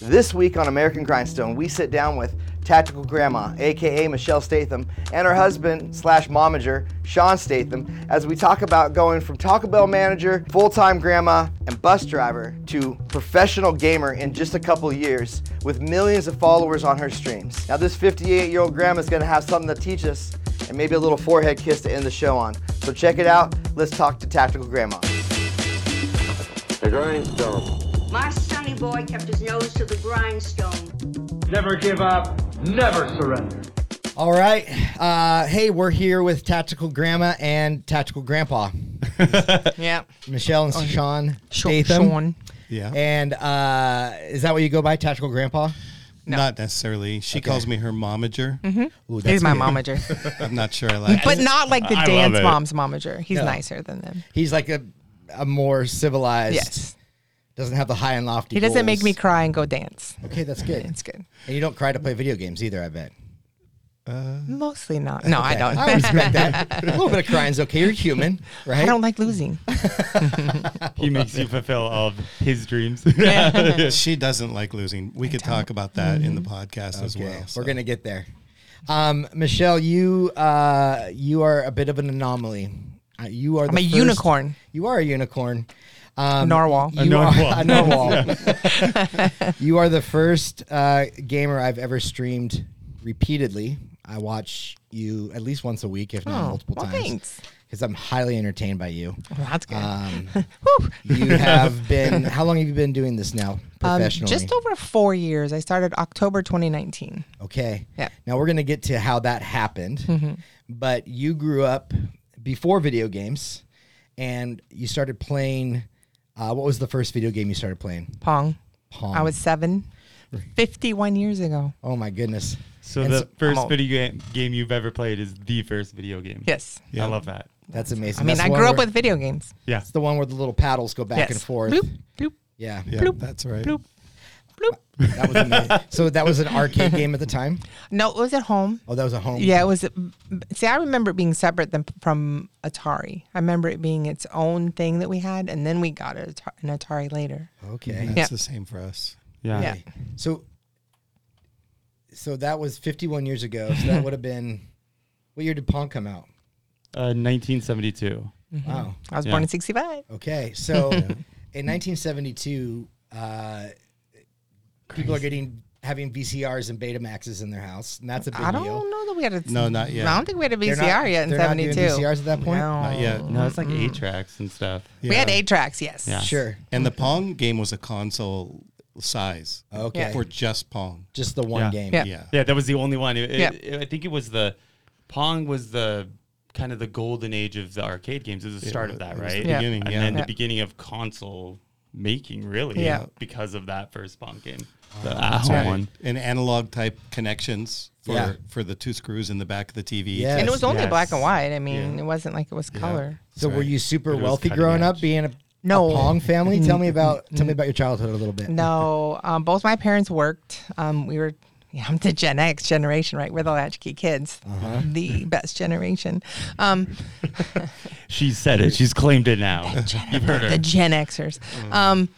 This week on American Grindstone, we sit down with Tactical Grandma, aka Michelle Statham, and her husband slash momager, Sean Statham, as we talk about going from Taco Bell manager, full-time grandma, and bus driver to professional gamer in just a couple years with millions of followers on her streams. Now this 58-year-old grandma is gonna have something to teach us and maybe a little forehead kiss to end the show on. So check it out. Let's talk to Tactical Grandma. The grindstone. My sonny boy kept his nose to the grindstone. Never give up, never surrender. All right. Uh, hey, we're here with Tactical Grandma and Tactical Grandpa, Yeah. Michelle and Sean Sh- Statham. Sean. Yeah. And uh, is that what you go by, Tactical Grandpa? Not necessarily. She calls me her momager. Ooh, He's my weird. momager. I'm not sure I like but it. not like the I dance mom's momager. He's No. nicer than them. He's like a, a more civilized. Yes. Doesn't have the high and lofty. He doesn't make me cry and go dance. Okay, that's good. It's good. And you don't cry to play video games either, I bet. Uh, Mostly not. No, I don't. I respect that. a little bit of crying's okay. You're human, right? I don't like losing. He makes you fulfill all of his dreams. she doesn't like losing. We could talk about that in the podcast as well. so. we're gonna get there. Um, Michelle, you uh, you are a bit of an anomaly. Uh, you are. I'm the a first- unicorn. You are a unicorn. Um, Narwhal. You A narwhal. Are, a narwhal. you are the first uh, gamer I've ever streamed repeatedly. I watch you at least once a week, if not Oh, multiple well, times, thanks. because I'm highly entertained by you. Well, that's good. Um, you have been. How long have you been doing this now Um, professionally? just over four years. I started October 2019. Okay. Yeah. Mm-hmm. Now we're gonna get to how that happened, but you grew up before video games, and you started playing. Uh, what was the first video game you started playing? Pong. Pong. I was seven. 51 years ago. Oh my goodness. So And the so- first I'm old. video game, game you've ever played is the first video game. Yes. I love that. That's amazing. I mean, That's I the one grew up where- with video games. Yeah. It's the one where the little paddles go back yes. and forth. Bloop, bloop, Yeah. yeah, bloop, that's right. bloop, bloop. That was amazing. so that was an arcade game at the time. No, it was at home. Oh, that was a home. Yeah, it was. See, I remember it being separate than from Atari. I remember it being its own thing that we had, and then we got a, an Atari later. Okay. That's Yeah. the same for us. Yeah. Yeah. So. So that was 51 years ago. So that would have been. What year did Pong come out? Uh, 1972. Wow. I was Yeah. born in '65. Okay, so in 1972, uh, people are getting having VCRs and Betamaxes in their house, and that's a big I don't deal. know that we had a. No, not yet. I don't think we had a VCR not- yet in they're not doing '72. VCRs at that point? No. Not yet. No, it's like eight tracks and stuff. We had eight tracks. Yes. Yeah. Sure. And the Pong game was a console size Okay. For just Pong. Just the one Yeah. game. Yeah. Yeah. Yeah, that was the only one. It, it- Yeah. it- I think it was the Pong was the kind of the golden age of the arcade games. It was the It start was- of that, it was the right? Yeah. beginning, And yeah. then Yeah. the beginning of console making, really. Yeah. Because of that first Pong game, the at-home right. one. and analog type connections for Yeah. for the two screws in the back of the TV. Yes. And it was only Yes. black and white. I mean, Yeah. it wasn't like it was color. So That's were you super But wealthy cutting growing up, being a, No. a Pong family? Tell me about tell me about your childhood a little bit. No, um, both my parents worked. Um, we were, yeah, I'm the Gen X generation, right? We're the latchkey kids, Uh-huh. the best generation. Um, She said it. She's claimed it now. You've heard her. the Gen Xers. Um,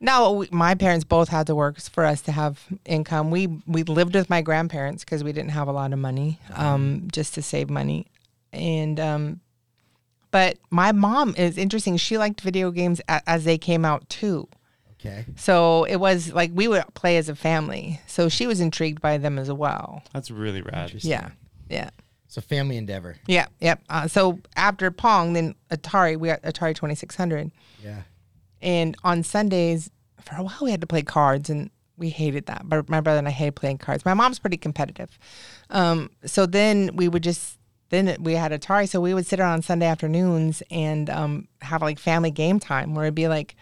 no, we, my parents both had to work for us to have income. We we lived with my grandparents because we didn't have a lot of money, um, just to save money, and um, but my mom is interesting. She liked video games a, as they came out too. Okay. So it was like we would play as a family. So she was intrigued by them as well. That's really rad. Yeah. Yeah. So family endeavor. Yeah. Yep. Uh, so after Pong, then Atari, we got Atari 2600. Yeah. And on Sundays, for a while, we had to play cards, and we hated that. But my brother and I hated playing cards. My mom's pretty competitive. Um, so then we would just, then we had Atari. So we would sit around on Sunday afternoons and um, have like family game time where it'd be like,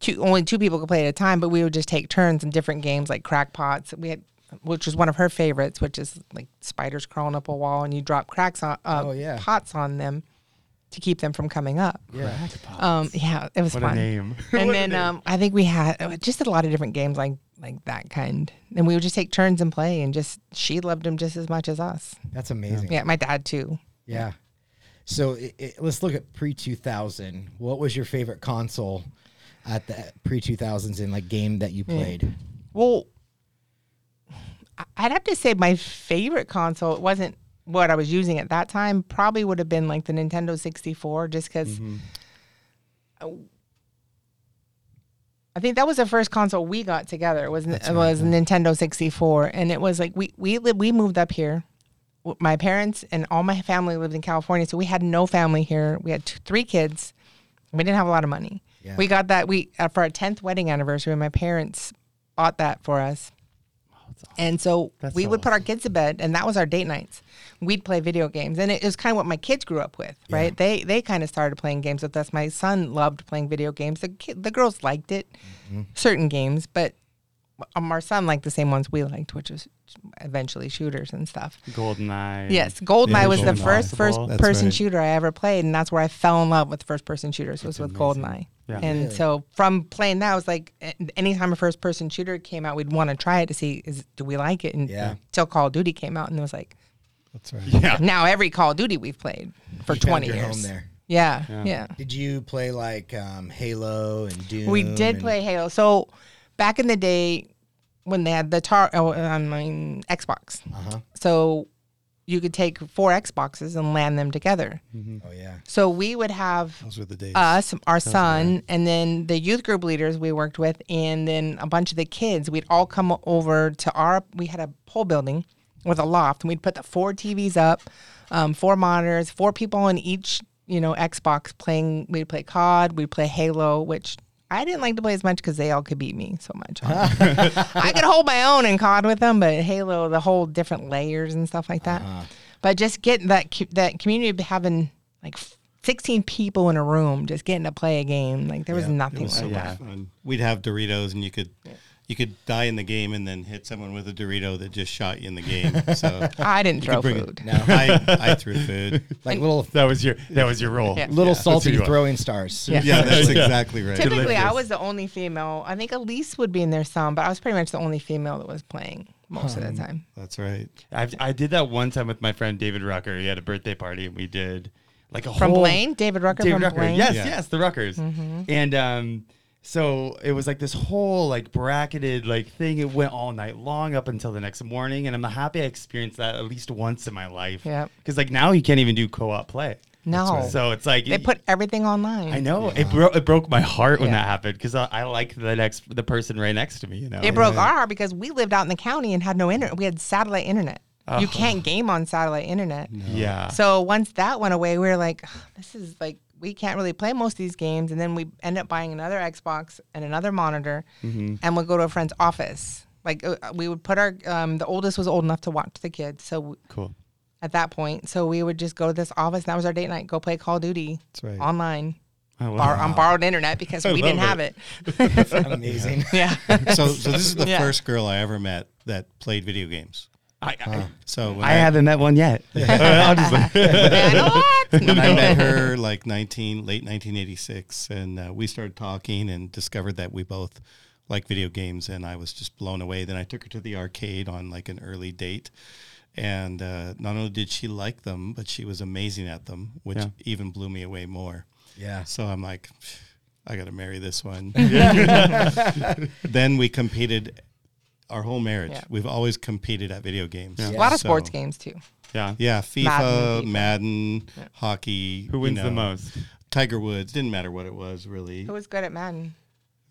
two, only two people could play at a time, but we would just take turns in different games like crackpots. We had, which was one of her favorites, which is like spiders crawling up a wall and you drop cracks on uh, Oh, yeah. pots on them to keep them from coming up. Yeah. Um, yeah, it was What fun. a name. And then um, I think we had uh, just a lot of different games like like that kind, and we would just take turns and play, and just she loved them just as much as us. That's amazing. Yeah, my dad too. Yeah. So it, it, let's look at pre 2000. What was your favorite console at the pre 2000s in like game that you played? Well, I- I'd have to say my favorite console. It wasn't what I was using at that time. Probably would have been like the Nintendo 64, just because. I think that was the first console we got together. Was it was Nintendo 64, and it was like we we li- we moved up here. My parents and all my family lived in California, so we had no family here. We had two, three kids. We didn't have a lot of money. Yeah. We got that we uh, for our 10th wedding anniversary. My parents bought that for us. And so That's we so would put our kids to bed, and that was our date nights. We'd play video games, and it was kind of what my kids grew up with, right? They they kind of started playing games with us. My son loved playing video games. The kid, the girls liked it, Mm-hmm. certain games, but um, our son liked the same ones we liked, which was eventually shooters and stuff. Goldeneye. Yes, Goldeneye Yeah, was the first first that's person right. shooter I ever played, and that's where I fell in love with first person shooters was with Goldeneye. Yeah. And so from playing that, I was like, a- anytime a first person shooter came out, we'd want to try it to see is do we like it. And Yeah. till Call of Duty came out, and it was like That's right. Yeah. now every Call of Duty we've played for You found twenty your years. home there. Yeah, Yeah. yeah. Did you play like um, Halo and Doom? We did play Halo. So back in the day when they had the tar, oh, I mean Xbox. Uh-huh. So you could take four Xboxes and LAN them together. Oh yeah. So we would have Those were the days. us, our son, and then the youth group leaders we worked with, and then a bunch of the kids. We'd all come over to our. We had a whole building with a loft, and we'd put the four TVs up, um, four monitors, four people on each, you know, Xbox playing. We'd play COD, we'd play Halo, which. I didn't like to play as much because they all could beat me so much. I could hold my own in COD with them, but Halo, the whole different layers and stuff like that. Uh-huh. But just getting that that community of having like 16 people in a room just getting to play a game, like there was nothing was so like much that. fun. We'd have Doritos, and you could you could die in the game and then hit someone with a Dorito that just shot you in the game. So I didn't throw food. it. No, I, I threw food. Like little That was your that was your role. Yeah. little who salty throwing stars. Yeah. Yeah, that's exactly right. Typically, I was the only female. I think Elise would be in there some, but I was pretty much the only female that was playing most of the time. That's right. I I did that one time with my friend David Rucker. He had a birthday party, and we did like a From whole Blaine, David Rucker David from Rucker. Blaine. Yes, Yeah. yes, the Ruckers. And um, so it was like this whole like bracketed like thing. It went all night long up until the next morning, and I'm happy I experienced that at least once in my life. Yep. Because like now you can't even do co-op play. No, So it's like they put everything online. I know it broke it broke my heart when Yeah. that happened because I, I like the next the person right next to me. You know. It broke our heart because we lived out in the county and had no internet. We had satellite internet. You oh. can't game on satellite internet. Yeah. So once that went away, we were like, "Ugh, this is like we can't really play most of these games. And then we end up buying another Xbox and another monitor, and we'll go to a friend's office. Like uh, we would put our um, the oldest was old enough to watch the kids, so w- cool. at that point, so we would just go to this office. And that was our date night. Go play Call of Duty That's right. online, I love bar- on borrowed internet because we didn't love have it. Amazing. Yeah. So, so this is the Yeah. first girl I ever met that played video games. I, I, So when I haven't met one yet. I'll just like- I know what? when I met her like 19 late 1986 and uh, we started talking and discovered that we both like video games and I was just blown away then I took her to the arcade on like an early date and uh, not only did she like them but she was amazing at them which Yeah. even blew me away more Yeah. so I'm like I got to marry this one then we competed our whole marriage Yeah. we've always competed at video games A lot of So- sports games too. Yeah. yeah, FIFA, Madden, Madden, FIFA. hockey. Who you wins the know, most? Tiger Woods. Didn't matter what it was, really. Who was good at Madden?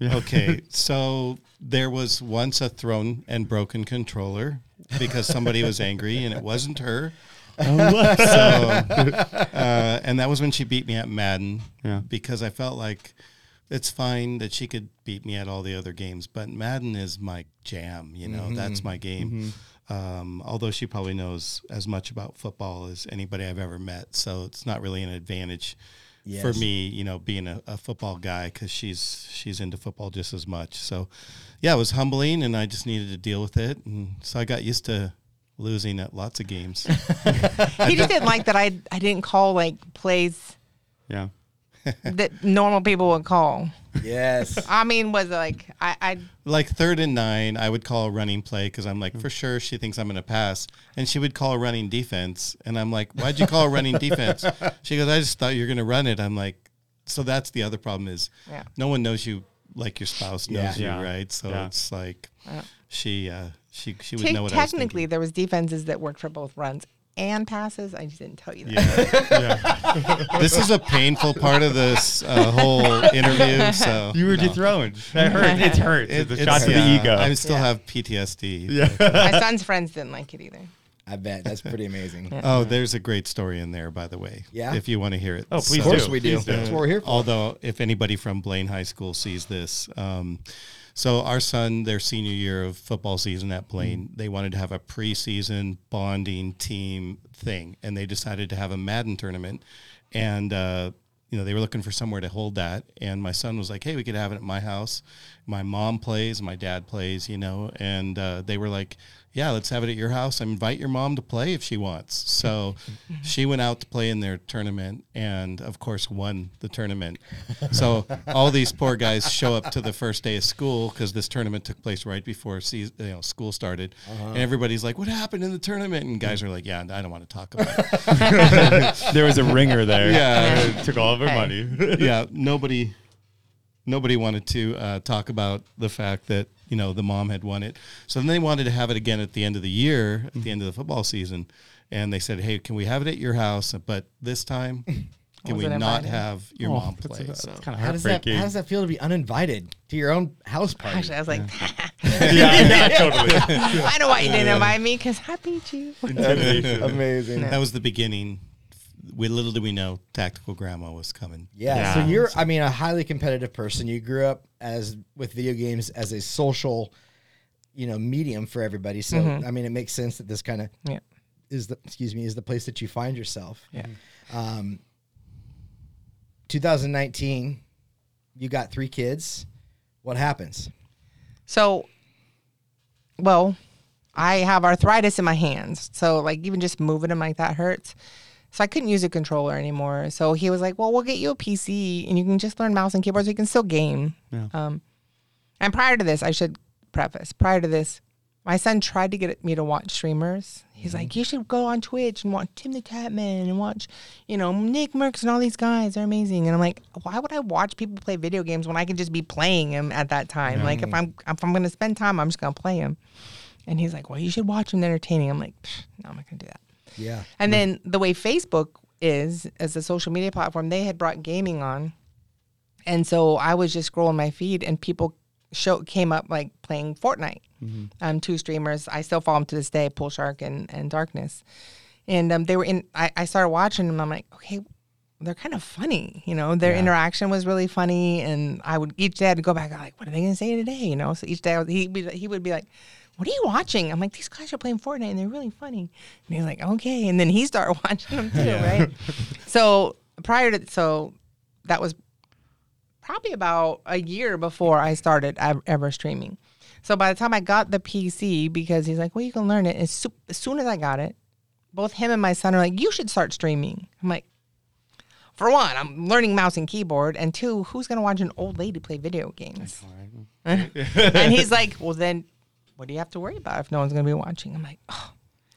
Okay, so there was once a thrown and broken controller because somebody was angry and it wasn't her. so, uh, and that was when she beat me at Madden Yeah. because I felt like it's fine that she could beat me at all the other games, but Madden is my jam. You know, that's my game. Um, although she probably knows as much about football as anybody I've ever met, so it's not really an advantage for me. You know, being a, a football guy because she's she's into football just as much. So, yeah, it was humbling, and I just needed to deal with it, and so I got used to losing at lots of games. He just didn't like that I I didn't call like plays Yeah. that normal people would call. Yes. I mean, was it like I I like third and nine, I would call a running play because I'm like, for sure she thinks I'm going to pass. And she would call a running defense. And I'm like, why'd you call a running defense? She goes, I just thought you were going to run it. I'm like, so that's the other problem is Yeah. no one knows you like your spouse knows Yeah. you, right? So Yeah. it's like Yeah. she uh, she she would Te- know what I was technically, there was defenses that worked for both runs and passes. I just didn't tell you that. Yeah. this is a painful part of this uh, whole interview. So You were no. dethroned. That hurt. It hurts. It- It's a it's- shot to yeah, the ego. I still Yeah. have PTSD. yeah. My son's friends didn't like it either. I bet that's pretty amazing. Oh, there's a great story in there, by the way. Yeah? If you want to hear it. Oh, please Of course do. we do. Please do. That's what we're here for. Although, if anybody from Blaine High School sees this, um, so our son, their senior year of football season at Blaine, they wanted to have a preseason bonding team thing, and they decided to have a Madden tournament, and uh, you know they were looking for somewhere to hold that, and my son was like, "Hey, we could have it at my house." My mom plays, my dad plays, you know, and uh, they were like, "Yeah, let's have it at your house. and invite your mom to play if she wants." So she went out to play in their tournament, and of course won the tournament. So all these poor guys show up to the first day of school because this tournament took place right before season, you know, school started, and everybody's like, "What happened in the tournament?" And guys are like, "Yeah, I don't want to talk about it." there was a ringer there. Yeah. It took all of our Hey. money. yeah, nobody, nobody wanted to uh, talk about the fact that you know the mom had won it. So then they wanted to have it again at the end of the year, at the end of the football season, and they said, "Hey, can we have it at your house? But this time, can we Wasn't have your Oh, mom that's- play?" that's So kind of How does that. How does that feel to be uninvited to your own house party? Actually, I was like, yeah, yeah, totally. I know why you didn't invite me because I beat you. Amazing. that was the beginning. We little did we know tactical grandma was coming. Yeah, Yeah. So you're, I mean, a highly competitive person. You grew up as with video games as a social, you know, medium for everybody. So I mean, it makes sense that this kind of Yeah. is the excuse me is the place that you find yourself. Yeah. Um, 2019, you got three kids. What happens? So, well, I have arthritis in my hands. So, like, even just moving them like that hurts. So, I couldn't use a controller anymore. So, he was like, Well, we'll get you a PC and you can just learn mouse and keyboard so you can still game. Um, and prior to this, I should preface prior to this, my son tried to get me to watch streamers. He's like, You should go on Twitch and watch Tim the Tatman and watch, you know, Nick Mercs and all these guys. They're amazing. And I'm like, Why would I watch people play video games when I can just be playing them at that time? Like, if I'm if I'm gonna spend time, I'm just gonna play them. And he's like, Well, you should watch them. Entertaining. I'm like, "Pfft, No, I'm not gonna do that. Yeah. And then the way Facebook is as a social media platform, they had brought gaming on, and so I was just scrolling my feed, and people show came up like playing Fortnite. Um, two streamers, I still follow them to this day, Pool Shark and and Darkness, and um, they were in. I, I started watching them. I'm like, okay. They're kind of funny, you know. Their interaction was really funny, and I would each day I'd go back. I'm like, what are they gonna say today? You know. So each day I was, he'd he would be like, "What are you watching?" I'm like, "These guys are playing Fortnite, and they're really funny." And he's like, "Okay," and then he started watching them too, right? so prior to so that was probably about a year before I started ever streaming. So by the time I got the PC, because he's like, well, you can learn it. As, soo- as soon as I got it, both him and my son are like, you should start streaming. I'm like, for one, I'm learning mouse and keyboard, and two, who's gonna watch an old lady play video games? and he's like, well, then what do you have to worry about if no one's gonna be watching? I'm like, oh.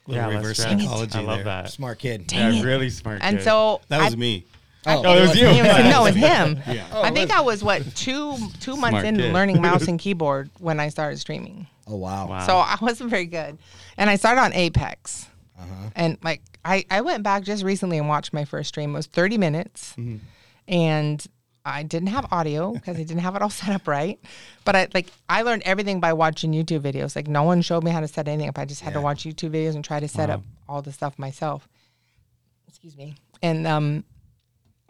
Little Yeah, reverse let's try it. psychology I love there. that. Smart kid. Yeah, it. really smart. And kid. so That I- was me. Oh, Oh, it was you. He was- no, it was him. Yeah. I think I was what two two months Smart into kid. learning mouse and keyboard when I started streaming. Oh wow. Wow. So I wasn't very good, and I started on Apex, Uh-huh. and like I I went back just recently and watched my first stream. It was thirty minutes, Mm-hmm. and I didn't have audio because I didn't have it all set up right. But I like I learned everything by watching YouTube videos. Like no one showed me how to set anything up. I just had to watch YouTube videos and try to set up all the stuff myself. Excuse me. And um,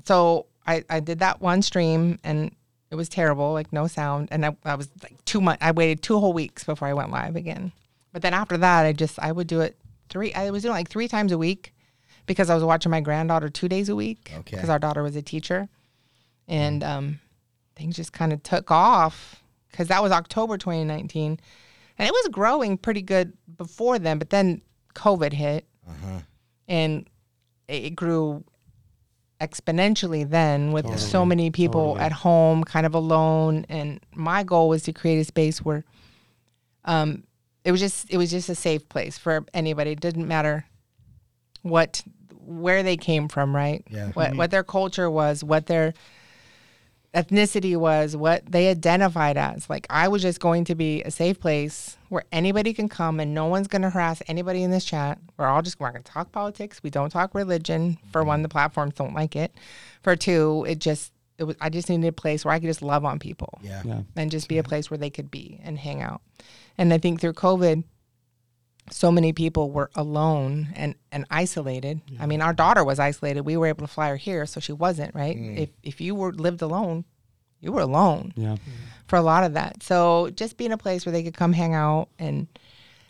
so I I did that one stream and it was terrible, like no sound. And I, I was like two months. I waited two whole weeks before I went live again. But then after that, I just I would do it three. I was doing like three times a week because I was watching my granddaughter two days a week Okay. because our daughter was a teacher, and um, things just kind of took off because that was October 2019, and it was growing pretty good before then. But then COVID hit, and it, it grew exponentially then with so many people at home kind of alone. And my goal was to create a space where um it was just it was just a safe place for anybody. It didn't matter what where they came from right? Yeah. what what their culture was what their ethnicity was, what they identified as. Like I was just going to be a safe place where anybody can come and no one's going to harass anybody in this chat. We're all just we're going to talk politics. We don't talk religion. For one, the platforms don't like it. For two, it just it was I just needed a place where I could just love on people Yeah. Yeah. and just be a place where they could be and hang out. And I think through COVID, so many people were alone and, and isolated. I mean, our daughter was isolated. We were able to fly her here, so she wasn't, right? If if you were lived alone, you were alone Yeah. for a lot of that. So just being a place where they could come hang out and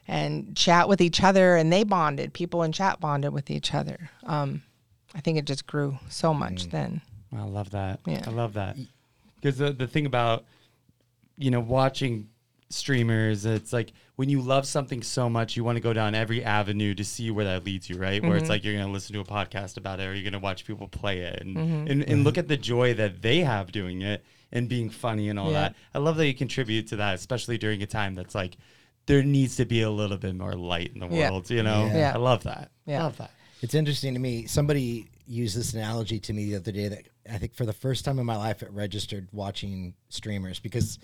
and chat with each other and they bonded. People in chat bonded with each other. Um, I think it just grew so much then. I love that. Yeah. I love that. Because the, the thing about, you know, watching streamers, it's like when you love something so much, you want to go down every avenue to see where that leads you, right? Where it's mm-hmm. like you're going to listen to a podcast about it or you're going to watch people play it and, mm-hmm. and, and look mm-hmm. at the joy that they have doing it and being funny and all Yeah. that. I love that you contribute to that, especially during a time that's like, there needs to be a little bit more light in the Yeah. world, you know? Yeah. I love that. Yeah. Love that. It's interesting to me. Somebody used this analogy to me the other day that I think for the first time in my life it registered watching streamers because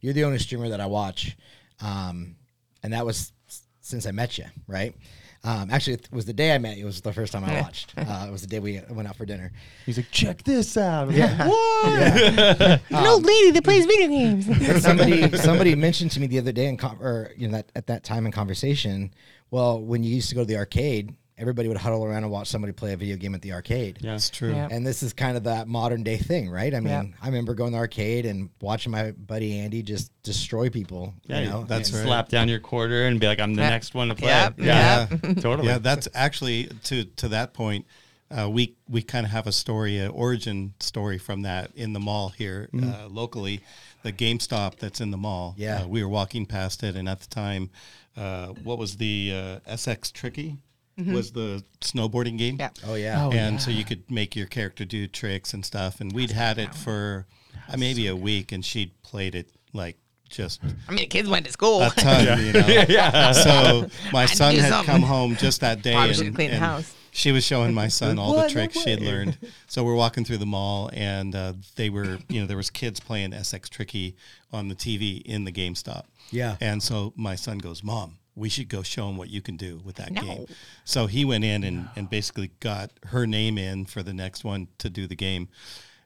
you're the only streamer that I watch, um, and that was since I met you, right? Um, actually, it was the day I met you. It was the first time I watched. Uh, it was the day we went out for dinner. He's like, check this out. I'm like, Yeah. An old lady that plays video games. Somebody somebody mentioned to me the other day in con- or you know that at that time in conversation. Well, when you used to go to the arcade, everybody would huddle around and watch somebody play a video game at the arcade. Yeah. That's true. Yeah. And this is kind of that modern day thing, right? I mean, Yeah. I remember going to the arcade and watching my buddy Andy just destroy people. Yeah, you know, that's And- right. Slap down your quarter and be like, I'm the Yeah. next one to play. Yep, Yeah, yep. totally. Yeah, that's actually to to that point. Uh, we we kind of have a story, an origin story from that in the mall here uh, locally, the GameStop that's in the mall. Yeah. uh, we were walking past it, and at the time, uh, what was the uh, SSX Tricky? Was the snowboarding game? Yeah. Oh yeah. and so you could make your character do tricks and stuff. And we'd had it for uh, maybe a week, and she'd played it like just I mean, the kids went to school. a ton, you know. So my to son had something. come home just that day, Probably and, should've cleaned the house. she was showing my son all What? the No tricks she had learned. So we're walking through the mall, and uh, they were, you know, there was kids playing SSX Tricky on the TV in the GameStop. Yeah. And so my son goes, "Mom, we should go show him what you can do with that No. game." So he went in and, and basically got her name in for the next one to do the game.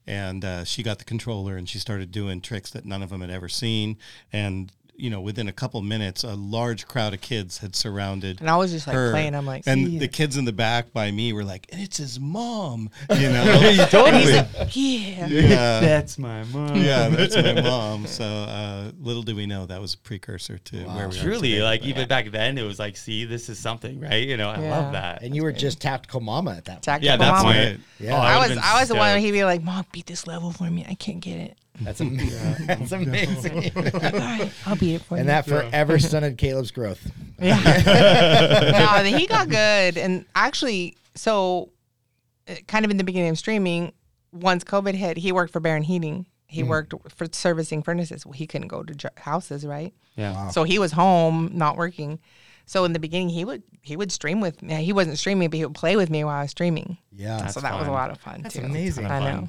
And uh, she got the controller and she started doing tricks that none of them had ever seen. And you know, within a couple minutes, a large crowd of kids had surrounded. And I was just, like, her. playing. I'm like, and "See the kids in the back by me were like, "And it's his mom," you know. And he's like, yeah. yeah, That's my mom. yeah, that's my mom. So uh, little do we know that was a precursor to where we are. Truly, today. like even back then, it was like, see, this is something, right? You know, I Yeah. love that. And you were just tactical mama at that point. Tactical yeah, that's mama. my. Right. Yeah. Oh, I would've was I was the one where stoked. he'd be like, "Mom, beat this level for me. I can't get it. That's, am- that's amazing. All right, I'll beat it for you." and that forever stunted Caleb's growth. Yeah. no, he got good, and actually, so uh, kind of in the beginning of streaming, once COVID hit, he worked for Barron Heating. He worked for servicing furnaces. Well, he couldn't go to jo- houses, right? Yeah. So he was home, not working. So in the beginning, he would he would stream with me. He wasn't streaming, but he would play with me while I was streaming. Yeah. so that was a lot of fun That's too. amazing. I fun. know.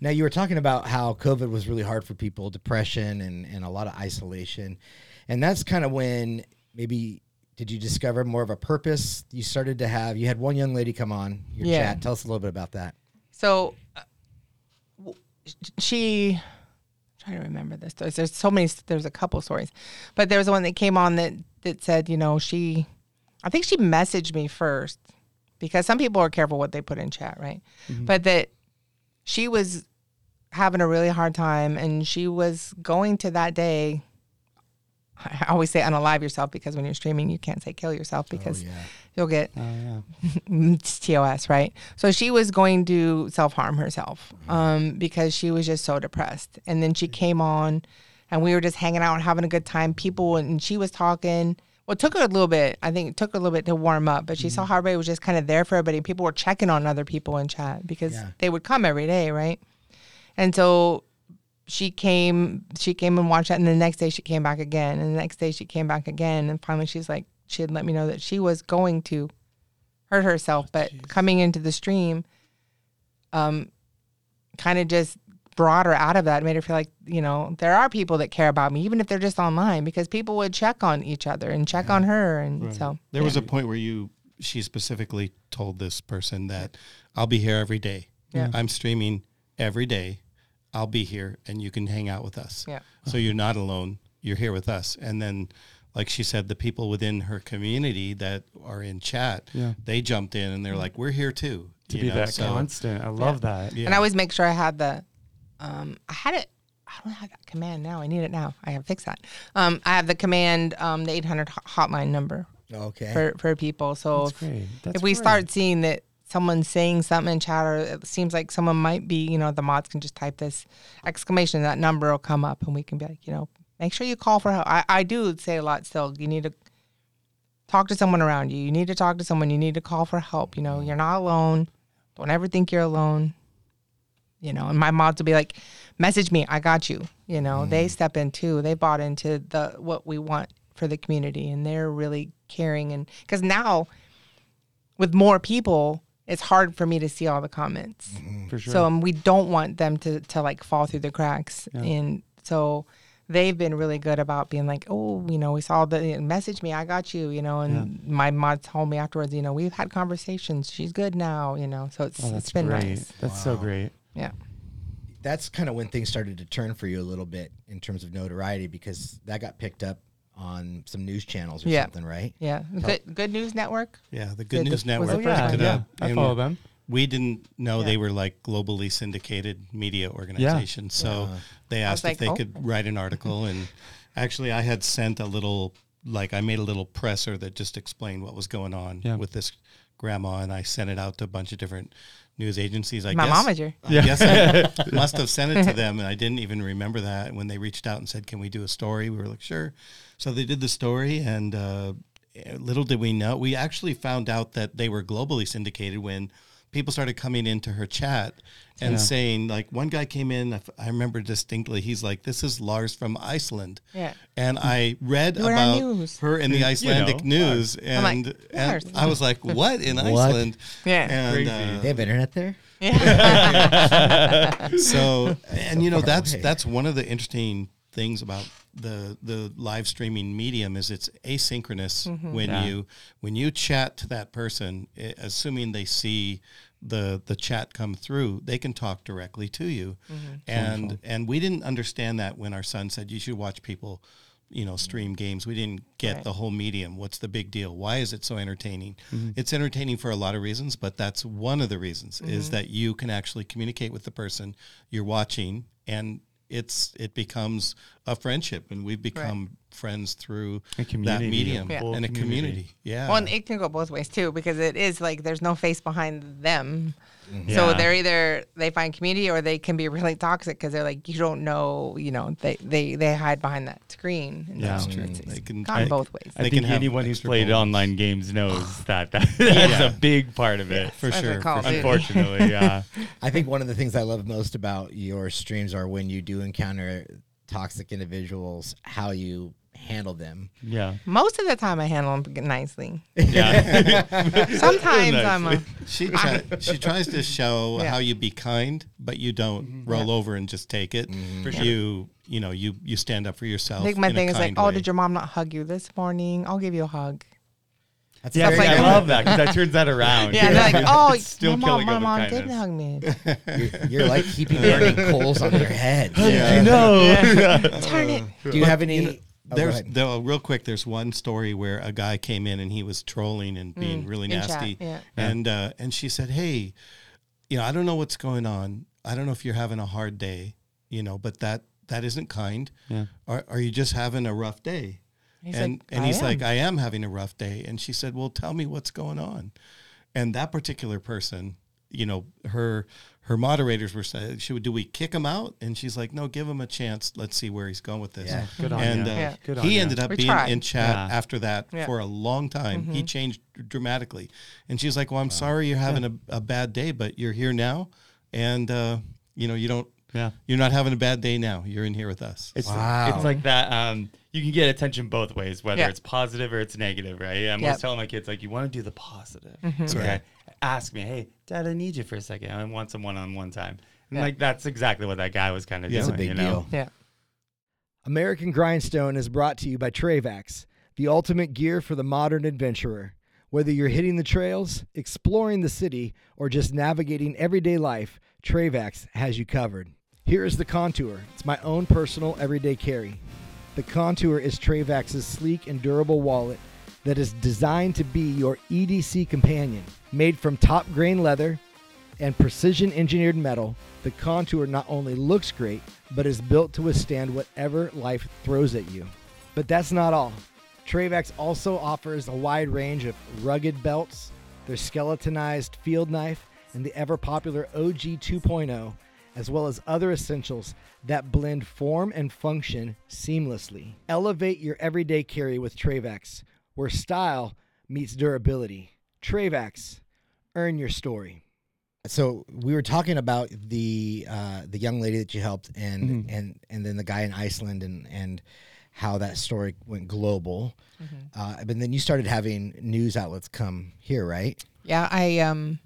Now you were talking about how COVID was really hard for people, depression and, and a lot of isolation. And that's kind of when maybe did you discover more of a purpose? You started to have you had one young lady come on your Yeah. chat. Tell us a little bit about that. So uh, w- she I'm trying to remember this. There's, there's so many. There's a couple stories, but there was one that came on that that said, you know, she, I think she messaged me first because some people are careful what they put in chat, right? But that she was having a really hard time and she was going to that day. I always say unalive yourself because when you're streaming, you can't say kill yourself because yeah. you'll get Oh, yeah. TOS, right? So she was going to self harm herself um, because she was just so depressed. And then she came on and we were just hanging out and having a good time. People, and she was talking. Well, it took her a little bit. I think it took her a little bit to warm up, but she saw how everybody was just kind of there for everybody. People were checking on other people in chat because Yeah. they would come every day, right? And so she came she came and watched that and the next day she came back again and the next day she came back again and finally she's like she had let me know that she was going to hurt herself but coming into the stream um kind of just brought her out of that, made her feel like, you know, there are people that care about me, even if they're just online, because people would check on each other and check on her. And so There was a point where you, she specifically told this person that I'll be here every day. Yeah. I'm streaming every day. I'll be here and you can hang out with us. Yeah. So you're not alone. You're here with us. And then, like she said, the people within her community that are in chat, Yeah. they jumped in and they're like, we're here too. to you be know? that So- constant. I love that. Yeah. And I always make sure I had the, um, I had it. I don't have that command now. I need it now. I have to fix that. Um, I have the command, um, the 800 hotline number Okay. for, for people. So That's if, great. That's if we great. start seeing that someone's saying something in chat or it seems like someone might be, you know, the mods can just type this exclamation, that number will come up and we can be like, you know, make sure you call for help. I, I do say a lot still. You need to talk to someone around you. You need to talk to someone. You need to call for help. You know, you're not alone. Don't ever think you're alone. You know, and my mods will be like, message me, I got you. You know, they step in too. They bought into the what we want for the community and they're really caring and because now with more people, it's hard for me to see all the comments. for sure. So um, we don't want them to to like fall through the cracks. And so they've been really good about being like, oh, you know, we saw the message me, I got you, you know. And my mod told me afterwards, you know, we've had conversations. She's good now, you know. So it's oh, it's been great. nice. That's so great. Yeah. That's kind of when things started to turn for you a little bit in terms of notoriety because that got picked up on some news channels or Yeah. something, right? Yeah. Good Good News Network. Yeah, the The- Good the- News was the Network first yeah, picked it yeah. up. I and follow them. We didn't know Yeah. they were like globally syndicated media organizations. So they asked like, if they oh. could write an article. and actually, I had sent a little, like, I made a little presser that just explained what was going on Yeah. with this grandma. And I sent it out to a bunch of different news agencies. I My guess, momager. I guess I must have sent it to them, and I didn't even remember that. When they reached out and said, "Can we do a story?" We were like, "Sure." So they did the story, and uh, little did we know, we actually found out that they were globally syndicated when people started coming into her chat and Yeah. saying, like, one guy came in. I f- I remember distinctly. He's like, "This is Lars from Iceland." Yeah. And I read You were about her in the Icelandic know, news, I'm like, and, and I was like, "What in Iceland?" Yeah. And, uh, They have internet there. yeah so and you know that's away. that's one of the interesting things about the the live streaming medium is it's asynchronous when Yeah. you when you chat to that person eh, assuming they see the the chat come through they can talk directly to you and and we didn't understand that when our son said you should watch people you know stream games we didn't get Right. the whole medium what's the big deal why is it so entertaining Mm-hmm. it's entertaining for a lot of reasons but that's one of the reasons Mm-hmm. is that you can actually communicate with the person you're watching and it's it becomes a friendship and we've become friends through that medium Yeah. and a community. community yeah Well, and it can go both ways too, because it is like there's no face behind them. Mm-hmm. So they're either they find community or they can be really toxic because they're like you don't know, you know, they they they hide behind that screen. And Yeah. so That's true. It's, it's They can- gone I- both ways. I They think anyone who's played bonus. online games knows that, that that's Yeah. a big part of it. for sure Call for sure. Unfortunately, yeah. I think one of the things I love most about your streams are when you do encounter toxic individuals, how you handle them. Yeah. Most of the time, I handle them nicely. Yeah. Sometimes I'm a, she try, she tries to show Yeah. how you be kind but you don't mm-hmm. roll over and just take it mm-hmm. For sure. you you know you you stand up for yourself I think my in thing is like, kind oh, way. did your mom not hug you this morning? I'll give you a hug. That's Yeah, like I love that because that turns that around. Yeah, and they're like, oh, It's still my mom, my mom didn't hug me. You're, you're like keeping burning coals on your head. Yeah. No. Turn it. Do you have any? You oh, there's though real quick there's one story where a guy came in and he was trolling and being really Mm, in chat, nasty. yeah. and uh, and she said hey you know i don't know what's going on. I don't know if you're having a hard day you know but that that isn't kind. Yeah. are, are you just having a rough day? He's and like, and "I he's am." like i am having a rough day. And she said well tell me what's going on. And that particular person you know her her moderators were saying should do we kick him out and she's like no give him a chance let's see where he's going with this Yeah. Good on and ya. uh, Yeah. Good on he ya. ended up We being tried. in chat Yeah. after that Yeah. for a long time he changed dramatically and she's like well i'm sorry you're having a, a bad day but you're here now and uh, you know you don't Yeah. you're not having a bad day now you're in here with us It's Wow. it's like that. Um, you can get attention both ways, whether Yeah. it's positive or it's negative, right? I'm Yep. always telling my kids like, you want to do the positive. Okay. Ask me, hey, Dad, I need you for a second. I want some one-on-one time. And like that's exactly what that guy was kind of Yeah. doing. It's a big you know? deal. Yeah. American Grindstone is brought to you by Trayvax, the ultimate gear for the modern adventurer. Whether you're hitting the trails, exploring the city, or just navigating everyday life, Trayvax has you covered. Here is the Contour. It's my own personal everyday carry. The Contour is Trayvax's sleek and durable wallet that is designed to be your EDC companion. Made from top grain leather and precision engineered metal, the Contour not only looks great, but is built to withstand whatever life throws at you. But that's not all. Trayvax also offers a wide range of rugged belts, their skeletonized field knife, and the ever popular OG 2.0, as well as other essentials that blend form and function seamlessly. Elevate your everyday carry with Trayvax, where style meets durability. Trayvax, earn your story. So we were talking about the uh, the young lady that you helped, and and and then the guy in Iceland, and and how that story went global. Uh, but then you started having news outlets come here, right? Yeah, I um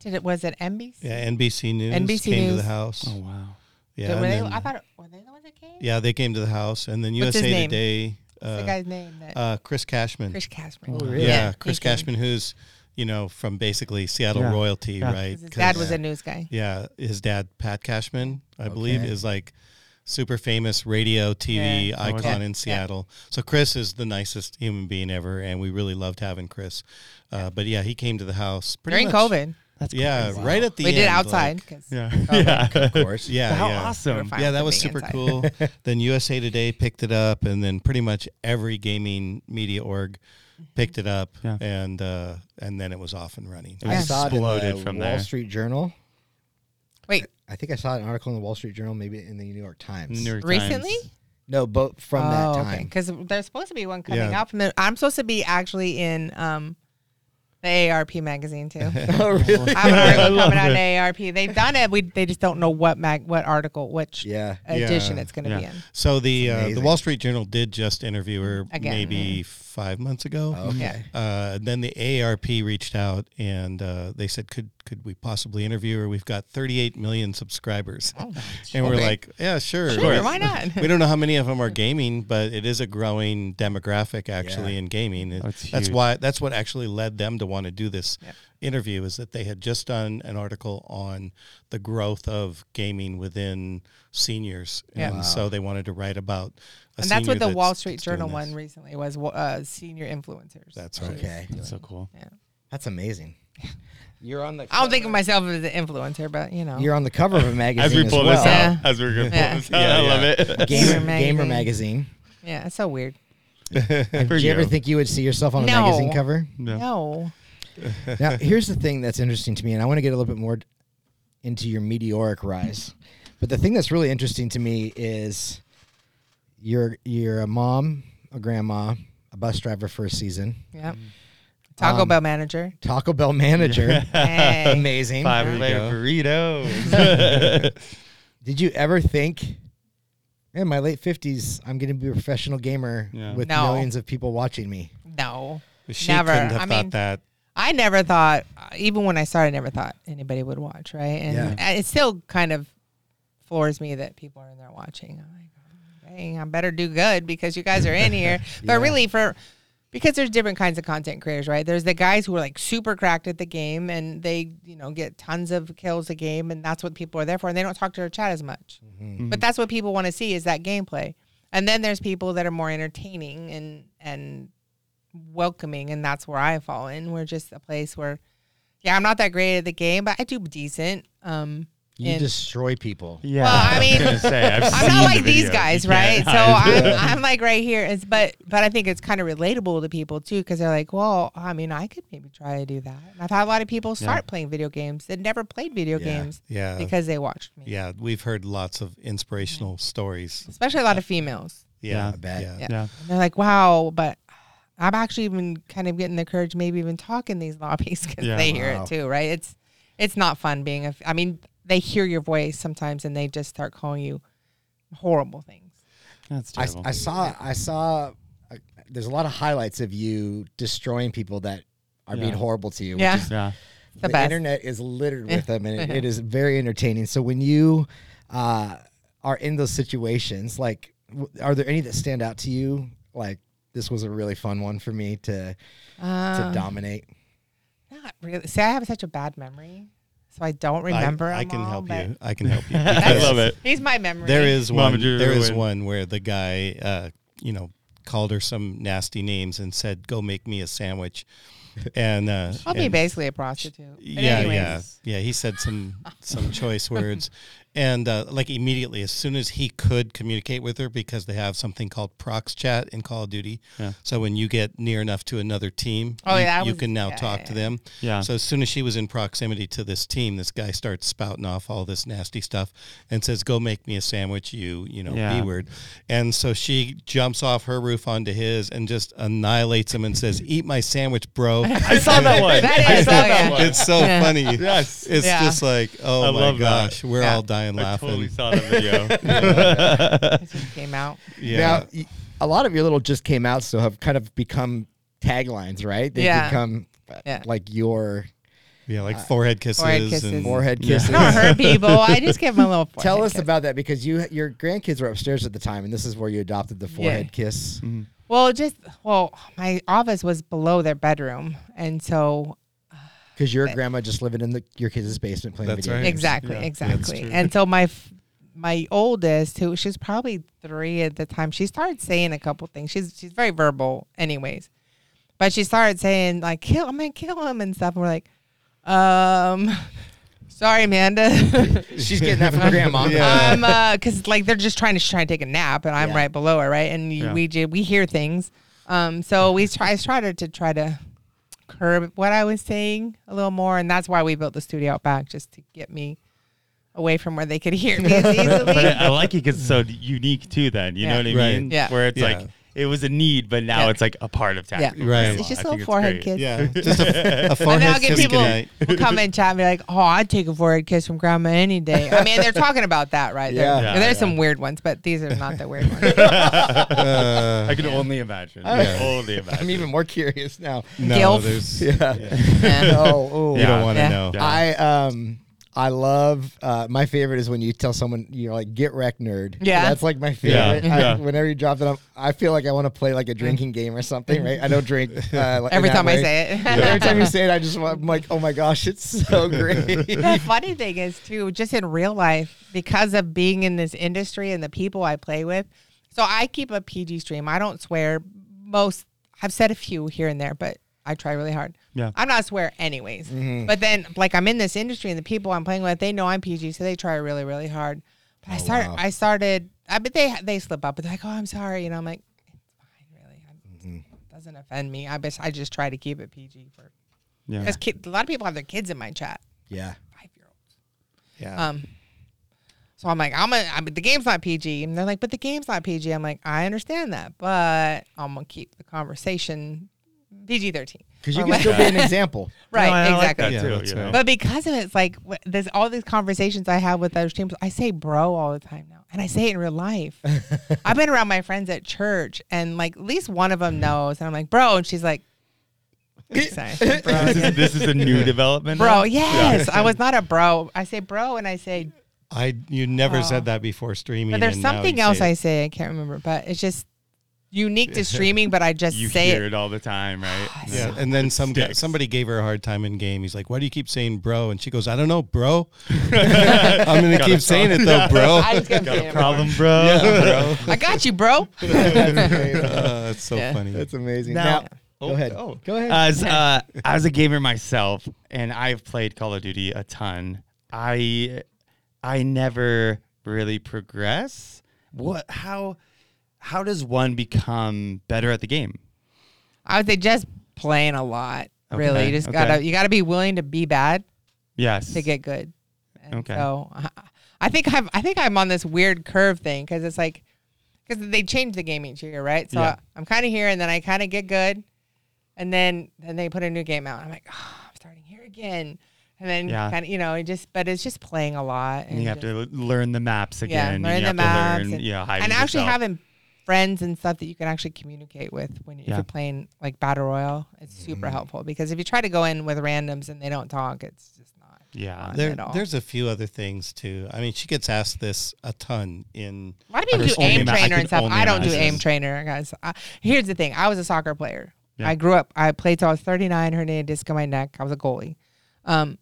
did it was it NBC? Yeah, NBC News NBC came to the house. Oh wow. Yeah, Did- and were they, then- I thought were they the ones that came? yeah, they came to the house, and then What's his USA name? Today. What's the Uh, guy's name? That uh, Chris Cashman. Chris Cashman. Oh, really? Yeah, he Chris. Cashman, who's you know from basically Seattle Yeah. royalty, Yeah. right? His dad 'Cause- was a news guy. Yeah, his dad, Pat Cashman, I believe, is like super famous radio TV Yeah. Icon he? in Yeah. Seattle. So Chris is the nicest human being ever, and we really loved having Chris. Uh, but yeah, he came to the house pretty During much- COVID. That's Yeah, right at the we end. did outside. like- Yeah. COVID. yeah. Of course. yeah, How yeah. awesome. Yeah, that was super inside. cool. then USA Today picked it up, and then pretty much every gaming media org picked it up, Yeah. and uh, and then it was off and running. It I was saw it in exploded the from Wall there. Street Journal. Wait, I think I saw an article in the Wall Street Journal, maybe in the New York Times. New York recently? Times. No, but from that Oh, time. Because there's supposed to be one coming Yeah. out from the. I'm supposed to be actually in um, the AARP magazine too. oh, really? I have an article coming out in AARP. They've done it. We they just don't know what mag, what article, which Yeah. edition Yeah. it's going to be in. So the uh, the. Wall Street Journal did just interview her Again, maybe five months ago. Okay. Uh, then the AARP reached out and uh, they said, "Could could we possibly interview her? We've got 38 million subscribers." and we're Okay. like, "Yeah, sure." Sure, why not? we don't know how many of them are gaming, but it is a growing demographic actually Yeah. in gaming. It- Oh, that's huge. why that's what actually led them to want to do this interview is that they had just done an article on the growth of gaming within seniors, Yeah. and so they wanted to write about. And that's what senior the Wall Street that's doing Journal this. one recently was uh, senior influencers. That's right. Okay. That's so cool. Yeah. That's amazing. You're on the. I don't think of myself as an influencer, but you know, You're on the cover of a magazine As we pull well. this Yeah. out, as we're gonna pull Yeah. this out, Yeah, I love it. Gamer, Gamer Gamer magazine. magazine. yeah, it's so weird. Did For you ever think you would see yourself on a No. magazine cover? No. No, now, here's the thing that's interesting to me, and I want to get a little bit more into your meteoric rise. But the thing that's really interesting to me is you're you're a mom, a grandma, a bus driver for a season, yep. Taco Um, Bell manager. Taco Bell manager. Hey. Amazing. Five layer go. burritos. Did you ever think, in my late fifties, I'm going to be a professional gamer Yeah. with No. millions of people watching me? No, She Never. couldn't have I thought mean, that. I never thought, uh, even when I started, I never thought anybody would watch, right? And Yeah. it still kind of floors me that people are in there watching. I'm like, dang, I better do good because you guys are in here. But Yeah. really, for because there's different kinds of content creators, right? There's the guys who are like super cracked at the game and they, you know, get tons of kills a game, and that's what people are there for. And they don't talk to their chat as much. But that's what people want to see is that gameplay. And then there's people that are more entertaining and and welcoming, and that's where I fall in. We're just a place where, yeah, I'm not that great at the game, but I do decent. Um, You and- destroy people. yeah. Well, I mean, gonna say, I've I'm seen not the like these guys, right? So. I'm, I'm like right here. It's, but but I think it's kind of relatable to people too because they're like, well, I mean, I could maybe try to do that. And I've had a lot of people start playing video games that never played video Yeah. games Yeah. because they watched me. yeah, we've heard lots of inspirational stories. Especially a lot of females. Yeah, Yeah. I. Yeah. Yeah. Yeah. They're like, wow, but I'm actually even kind of getting the courage, maybe even talk in these lobbies because Yeah. they hear Wow. it too, right? It's it's not fun being a. I mean, they hear your voice sometimes and they just start calling you horrible things. That's terrible. I saw. I saw. Uh, there's a lot of highlights of you destroying people that are being horrible to you. Yeah. Is, yeah. the the best. internet is littered with them, and it, it is very entertaining. So when you uh, are in those situations, like, w- are there any that stand out to you? Like, this was a really fun one for me to to Um, dominate. Not really. See, I have such a bad memory, so I don't remember. I, them can all, help you. I can help you. I love it. He's my memory. There is one. Drew There is win. one where the guy, uh, you know, called her some nasty names and said, "Go make me a sandwich." And uh, I'll be basically a prostitute. But yeah, anyways. yeah, yeah. He said some some choice words, and uh, like immediately, as soon as he could communicate with her, because they have something called prox chat in Call of Duty. Yeah. So when you get near enough to another team, Oh, you, yeah, you was- can now yeah, talk yeah, to them. Yeah. So as soon as she was in proximity to this team, this guy starts spouting off all this nasty stuff and says, "Go make me a sandwich, you you know Yeah. b word." And so she jumps off her roof onto his and just annihilates him and says, "Eat my sandwich, bro." I saw that one. That I is- saw that one. It's so funny. Yes. It's Yeah. just like, oh I my love that. gosh, we're Yeah. all dying I laughing. totally saw the video. It just came out. yeah. Now, y- a lot of your little just came out, so have kind of become taglines, right? They Yeah. become uh, Yeah. like your yeah, like forehead kisses. Forehead kisses. And, forehead Yeah. kisses. I don't hurt people. I just give them a little. Tell forehead us kiss. about that because you your grandkids were upstairs at the time, and this is where you adopted the forehead kiss. Well, just well, my office was below their bedroom, and so Because your grandma just living in the your kids' basement playing That's video right. games. exactly, Yeah, exactly. true. And so my f- my oldest, who she's probably three at the time, she started saying a couple things. She's she's very verbal, anyways, but she started saying like "kill him and kill him" and stuff. And we're like, um, sorry, Amanda. She's getting that from grandma. Yeah. um, uh, cause like they're just trying to try to take a nap, and I'm Yeah. right below her, right? And Yeah. we j- we hear things. Um, so we try I tried to try to curb what I was saying a little more, and that's why we built the studio out back, just to get me away from where they could hear me as but easily. I, I like it because it's so unique too. Then you Yeah. know what I Right. mean? Yeah. Where it's Yeah. like it was a need, but now Yeah. it's like a part of yeah, tactical. Right. It's just a little think forehead great. kiss. Yeah, just a, a And forehead then I'll get kiss people goodnight. who come and chat and be like, "Oh, I'd take a forehead kiss from grandma any day." I mean, they're talking about that, right? There- Yeah. Yeah, there's yeah. some weird ones, but these are not the weird ones. Uh, I can only imagine. I Yeah. Only imagine. I'm even more curious now. no, Gilf. there's Yeah. Yeah. oh, oh. you Yeah. don't want to Yeah. know. Yeah. I um I love uh, my favorite is when you tell someone you're like get wrecked nerd. Yeah. that's like my Yeah. favorite. I, Yeah. whenever you drop that, I'm, I feel like I want to play like a drinking game or something. Right? I don't drink uh, like- Every in that time I say it. Every time you say it, I just I'm like, oh my gosh, it's so great. the funny thing is too, just in real life, because of being in this industry and the people I play with. So I keep a PG stream. I don't swear. Most I've said a few here and there, but I try really hard. Yeah. I'm not a swear anyways. But then like I'm in this industry and the people I'm playing with, they know I'm PG, so they try really, really hard. But I started wow. I started I but they they slip up, but they're like, Oh, I'm sorry. You know, I'm like, it's fine, really. It doesn't offend me. I just I just try to keep it PG for yeah. because a lot of people have their kids in my chat. yeah. Five year olds. Yeah. Um, so I'm like, I'm a, I mean, the game's not PG, and they're like, but the game's not PG. I'm like, I understand that, but I'm gonna keep the conversation PG-13. Because you can still be an example. right, No, I like exactly. that Yeah, too, that's you know? But because of it, it's like there's all these conversations I have with other streams. I say bro all the time now, and I say it in real life. I've been around my friends at church, and like at least one of them mm. knows, and I'm like, bro, and she's like, sorry, bro, this, is, this is a new development. bro, now? yes, I was not a bro. I say bro, and I say I you never Oh. said that before streaming. But there's something else say I say I can't remember, but it's just unique to streaming. But I just You say hear it. it all the time, right? Yeah, and then some guy, somebody gave her a hard time in game. He's like, "Why do you keep saying bro?" And she goes, "I don't know, bro. I'm gonna keep saying it though, bro." I just Got a problem, bro. yeah, I got you, bro. bro. Uh, it's so Yeah. funny. That's amazing. Now- Now, Oh, go ahead. oh. Go ahead. As uh, as a gamer myself, and I've played Call of Duty a ton. I I never really progress. What? How? How does one become better at the game? I would say just playing a lot. Really, Okay, you just okay. gotta you gotta be willing to be bad Yes. to get good. And Okay. So I- I think I'm I think I'm on this weird curve thing because it's like because they change the game each year, right? So Yeah. I, am kind of here, and then I kind of get good, and then then they put a new game out. I'm like, oh, I'm starting here again, and then Yeah. kind of you know, it just but it's just playing a lot, and you have just- to learn the maps again. yeah, learn you the have maps, to learn, and, yeah, and actually yourself. having friends and stuff that you can actually communicate with when you, if Yeah. you're playing like battle royale. It's super helpful because if you try to go in with randoms and they don't talk, it's just not. Yeah. fun There, at all. there's a few other things too. I mean, she gets asked this a ton in. A lot of people do aim trainer can and stuff. I don't do imagine. aim trainer, guys. I, here's the thing: I was a soccer player. Yeah. I grew up. I played till I was 39. Herniated a disc in my neck. I was a goalie, um,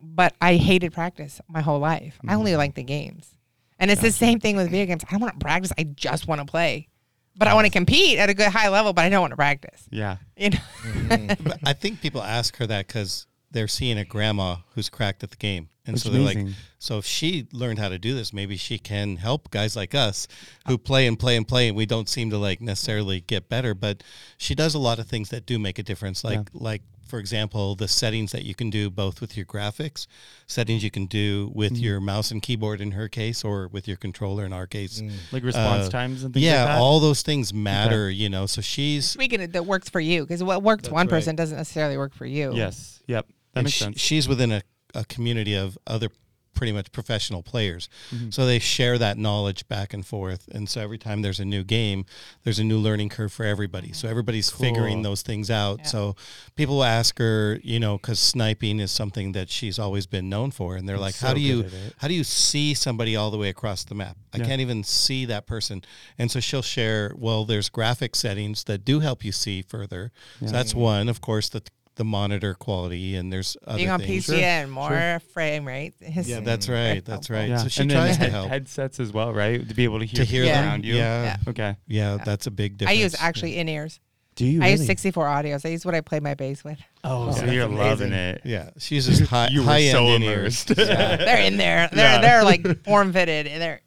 but I hated practice my whole life. I Mm-hmm. only liked the games, and it's the same thing with video games. I don't want to practice. I just want to play, but I want to compete at a good high level. But I don't want to practice. Yeah. You know, mm-hmm. But I think people ask her that because they're seeing a grandma who's cracked at the game, and That's so they're like, so if she learned how to do this, maybe she can help guys like us who play and play and play, and we don't seem to like necessarily get better. But she does a lot of things that do make a difference, like like. For example, the settings that you can do both with your graphics, settings you can do with Mm-hmm. your mouse and keyboard in her case, or with your controller in our case. Like response Uh, times and things yeah, like that. all those things matter, you know. So she's speaking of that works for you because what works one right. person doesn't necessarily work for you. Yes. Yep. That and makes she- sense. she's within a, a community of other pretty much professional players. Mm-hmm. So they share that knowledge back and forth. And so every time there's a new game, there's a new learning curve for everybody. So everybody's figuring those things out. So people will ask her, you know, because sniping is something that she's always been known for. And they're like, so how do you good at it. how do you see somebody all the way across the map? I Yeah. can't even see that person. And so she'll share, well, there's graphic settings that do help you see further. So that's one, of course, the the monitor quality and there's other Being on things. PC and more frame rate. Yeah, that's right. That's right. Yeah. So she and then tries to head- help headsets as well, right? To be able to hear, to hear Yeah. around you. Yeah, Yeah. Okay. yeah, that's a big difference. I use actually in ears. Do you? I use 64 audios. I use what I play my bass with. Oh, oh so that's you're amazing. loving it. Yeah, she uses high You were high so end immersed. in-ears. They're in there. They're Yeah. they're like form fitted. And they're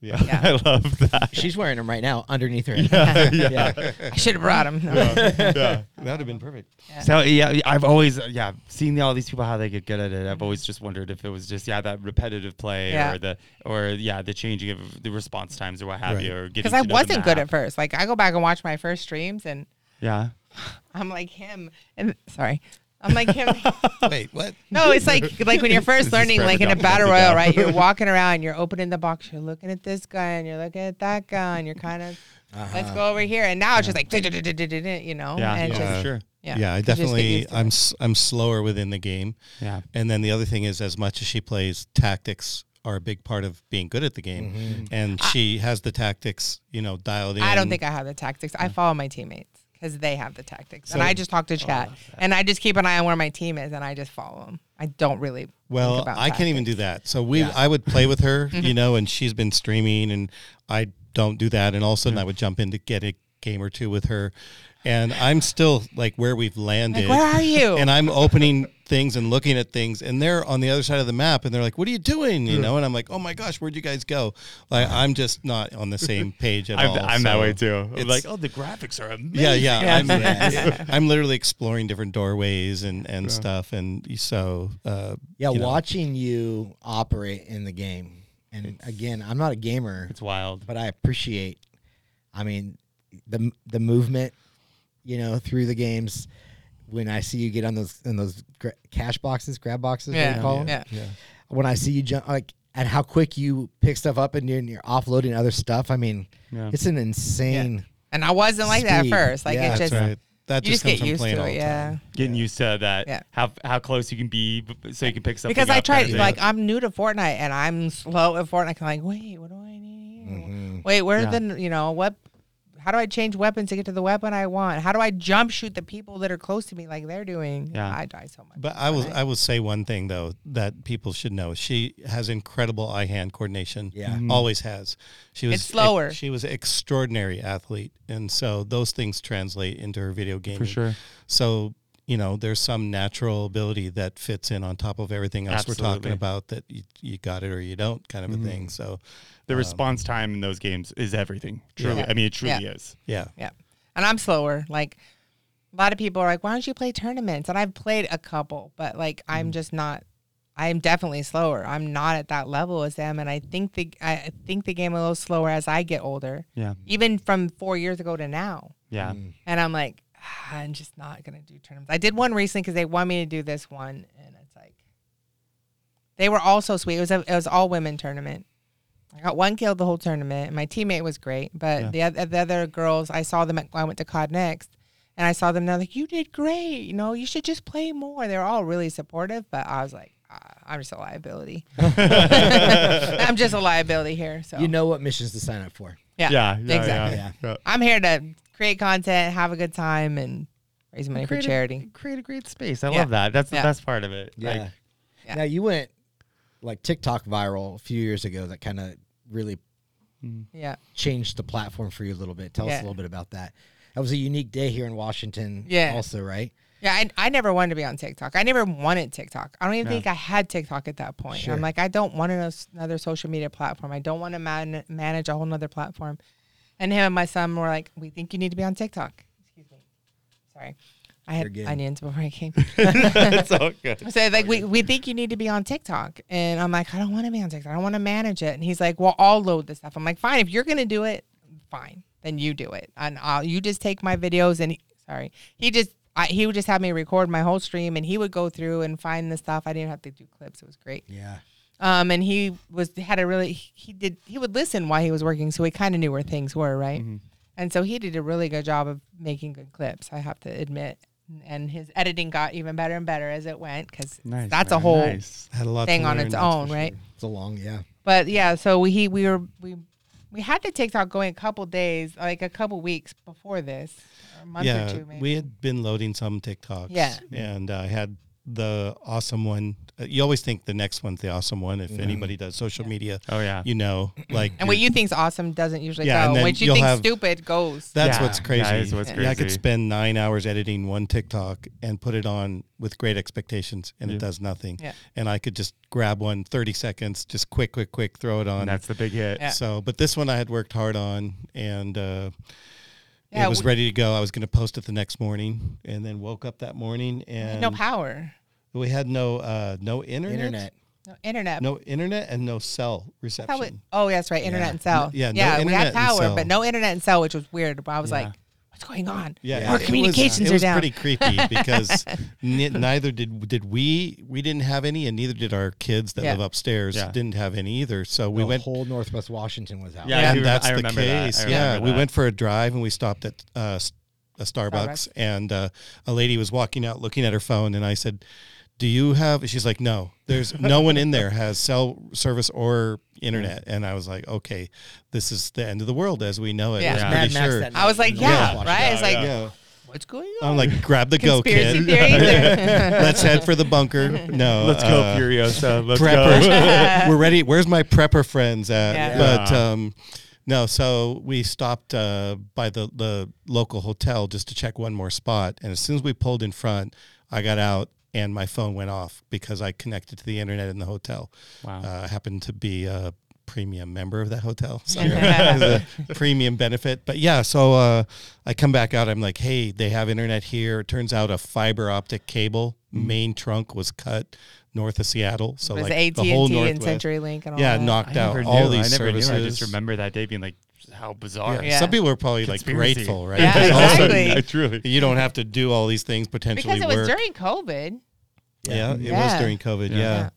Yeah. I love that. She's wearing them right now underneath her. yeah. yeah. I should have brought them. yeah. that would have been perfect. So yeah, I've always yeah seen all these people how they get good at it. I've always just wondered if it was just yeah that repetitive play Yeah. or the or yeah the changing of the response times or what have Right. you or getting Because I to know the wasn't good map. at first. Like I go back and watch my first streams, and yeah I'm like him. And sorry, I'm like him. Wait, what? No, it's like like when you're first learning, like in a battle now. royale, right? You're walking around, you're opening the box, you're looking at this guy, and you're looking at that guy, and you're kind of uh-huh. let's go over here. And now it's just like you know, yeah and yeah, just for sure yeah, Yeah, I you just get definitely used to I'm it. s- I'm slower within the game. yeah And then the other thing is, as much as she plays, tactics are a big part of being good at the game. Mm-hmm. And she has the tactics, you know, dialed in. I don't think I have the tactics. I follow my teammates because they have the tactics, and So- I just talk to oh, chat, and I just keep an eye on where my team is, and I just follow them. I don't really. think Well, about I can't even do that. So we, I would play with her, you know, and she's been streaming, and I don't do that. And all of a sudden, I would jump in to get a game or two with her, and I'm still like where we've landed. where are you? And I'm opening things and looking at things, and they're on the other side of the map, and they're like, "What are you doing?" You know, and I'm like, "Oh my gosh, where'd you guys go?" Like I'm just not on the same page at I'm, all. I'm that way too I'm it's- like oh the graphics are amazing yeah, yeah. I'm, Yeah. I'm literally exploring different doorways and, and stuff. And so, uh, Yeah, you know. watching you operate in the game, and again, I'm not a gamer, it's wild but I appreciate. I mean, the the movement, you know, through the games. When I see you get on those in those gra- cash boxes, grab boxes, what do you Yeah, call 'em? yeah. When I see you jump, like, and how quick you pick stuff up and you're, and you're offloading other stuff. I mean, Yeah. it's an insane. And I wasn't like that at first. Like Yeah, it that's just right. That you just, just comes get from used to it. Yeah. time. getting used to that Yeah. how how close you can be so you can pick something because I up tried kind of like. I'm new to Fortnite and I'm slow at Fortnite. I'm like, wait, what do I need? Mm-hmm. Wait, where Yeah. the you know what? How do I change weapons to get to the weapon I want? How do I jump shoot the people that are close to me like they're doing? Yeah. I die so much. But I will I will say one thing though that people should know. She has incredible eye hand coordination. Yeah. Mm-hmm. Always has. She was It's slower. she was an extraordinary athlete. And so those things translate into her video game for sure So, you know, there's some natural ability that fits in on top of everything else we're talking about that you, you got it or you don't kind of a thing. So the Um, response time in those games is everything truly Yeah. I mean it truly Yeah. is yeah. yeah, and I'm slower. Like a lot of people are like, why don't you play tournaments? And I've played a couple, but like Mm. I'm just not. I'm definitely slower. I'm not at that level as them, and I think the I think the game a little slower as I get older. yeah Even from four years ago to now. yeah And I'm like, "Ah, I'm just not gonna do tournaments. I did one recently because they want me to do this one, and it's like they were all so sweet. It was a, it was all women tournament, I got one kill the whole tournament. My teammate was great, but the, oth- the other girls, I saw them at, I went to COD next, and I saw them. They're like, "You did great. You know, you should just play more." They're all really supportive, but I was like, ah, "I'm just a liability. I'm just a liability here." So You know what missions to sign up for. yeah, Yeah, yeah, exactly. yeah. Yeah. I'm here to create content, have a good time, and raise money for Create a- charity. create a great space. I Yeah. love that. That's the best part of it. Yeah. Like, Yeah. Now you went like TikTok viral a few years ago. That kind of really hmm. Yeah. changed the platform for you a little bit. Tell us a little bit about that. That was a unique day here in Washington. Yeah. Also, right? Yeah, I, I never wanted to be on TikTok. I never wanted TikTok. I don't even No. think I had TikTok at that point. Sure. I'm like, I don't want another social media platform. I don't want to man- manage a whole nother platform. And him and my son were like, we think you need to be on TikTok. Excuse me. Sorry. I had onions before I came. it's all good. so like we, we think you need to be on TikTok. And I'm like, I don't want to be on TikTok. I don't want to manage it. And he's like, Well, I'll load this stuff. I'm like, fine, if you're gonna do it, fine. Then you do it. And I'll you just take my videos and he, sorry. He just I, he would just have me record my whole stream and he would go through and find the stuff. I didn't have to do clips. It was great. Yeah. Um, and he was had a really he did he would listen while he was working, so he kind of knew where things were, right? And so he did a really good job of making good clips. I have to admit, and his editing got even better and better as it went because Nice. that's a whole nice. A thing on its own, right? sure. It's a long, yeah. But yeah, so we he, we were we we had the TikTok going a couple days, like a couple weeks before this, or a month yeah, or two maybe. we had been loading some TikToks. Yeah. and I had the awesome one. Uh, you always think the next one's the awesome one. Mm-hmm. If anybody does social media, Oh yeah. you know, like and what you think's awesome doesn't usually Yeah, and go. then What you think have- stupid goes. That's Yeah, what's crazy. that is what's Yeah, I could spend nine hours editing one TikTok and put it on with great expectations, and Yeah. it does nothing. Yeah. And I could just grab one 30 seconds, just quick, quick, quick, throw it on. And that's the big hit. Yeah. So, but this one I had worked hard on, and uh, Yeah, it was we- ready to go. I was going to post it the next morning, and then woke up that morning and no power, we had no uh, no internet, Internet. no internet. no internet, and no cell reception. thought we- oh, that's right. Internet and cell. yeah, no yeah. we had power, but no internet and cell, which was weird. But I was Yeah. like, what's going on? Yeah, Yeah. Our it was- communications it are was down. pretty creepy because ni- neither did did we. We didn't have any, and neither did our kids that Yeah. live upstairs. Yeah. Didn't have any either. So we the went. whole Northwest Washington was out. Yeah, and that's I the remember that. case. I Yeah, remember we went for a drive and we stopped at uh, s- a Starbucks, Starbucks. and uh, a lady was walking out looking at her phone, and I said, "Do you have?" She's like, "No, there's no one in there has cell service or internet." And I was like, "Okay, this is the end of the world as we know it." Yeah. I was Yeah. pretty Mad Max sure. I was like, night. yeah, right. It's like, yeah. what's going on? I'm like, grab the go kid Let's head for the bunker. No, Let's go, uh, Furiosa. Let's preppers. go. We're ready. Where's my prepper friends at? Yeah. But um, no, so we stopped uh, by the the local hotel just to check one more spot, and as soon as we pulled in front, I got out and my phone went off because I connected to the internet in the hotel. Wow. Uh, I happened to be a premium member of that hotel, so it was a premium benefit. But yeah, so uh, I come back out. I'm like, hey, they have internet here. It turns out a fiber optic cable main trunk was cut north of Seattle, so it was like AT the whole and T and northwest. CenturyLink and all Yeah, that. knocked I out never all knew. these I never services. knew. I just remember that day being like, how bizarre. Yeah. Yeah. Some people are probably like grateful, right? Yeah, Because all of exactly. I truly. You don't have to do all these things potentially because it was work. during COVID. yeah, it was during COVID. Yeah.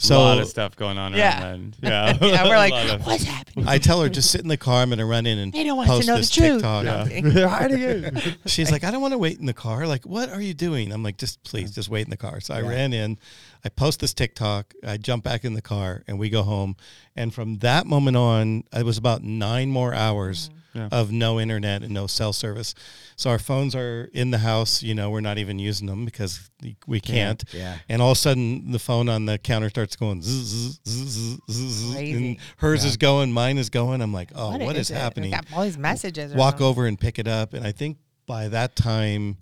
Yeah. Yeah. So a lot of stuff going on around Yeah. then. Yeah. Yeah, we're like, of- what's happening? I tell her just sit in the car. I'm gonna run in and They don't want post to know the this truth. TikTok. No, I'm kidding. She's like, I don't want to wait in the car. Like, what are you doing? I'm like, just please, just wait in the car. So I ran in, I post this TikTok, I jump back in the car, and we go home. And from that moment on, it was about nine more hours mm-hmm. Yeah. of no internet and no cell service. So our phones are in the house. You know, we're not even using them because we can't. Yeah. And all of a sudden, the phone on the counter starts going zzz, zzz, zzz, and hers is going, mine is going. I'm like, oh, what is, it? happening? Got all these messages. walk over and pick it up. And I think by that time,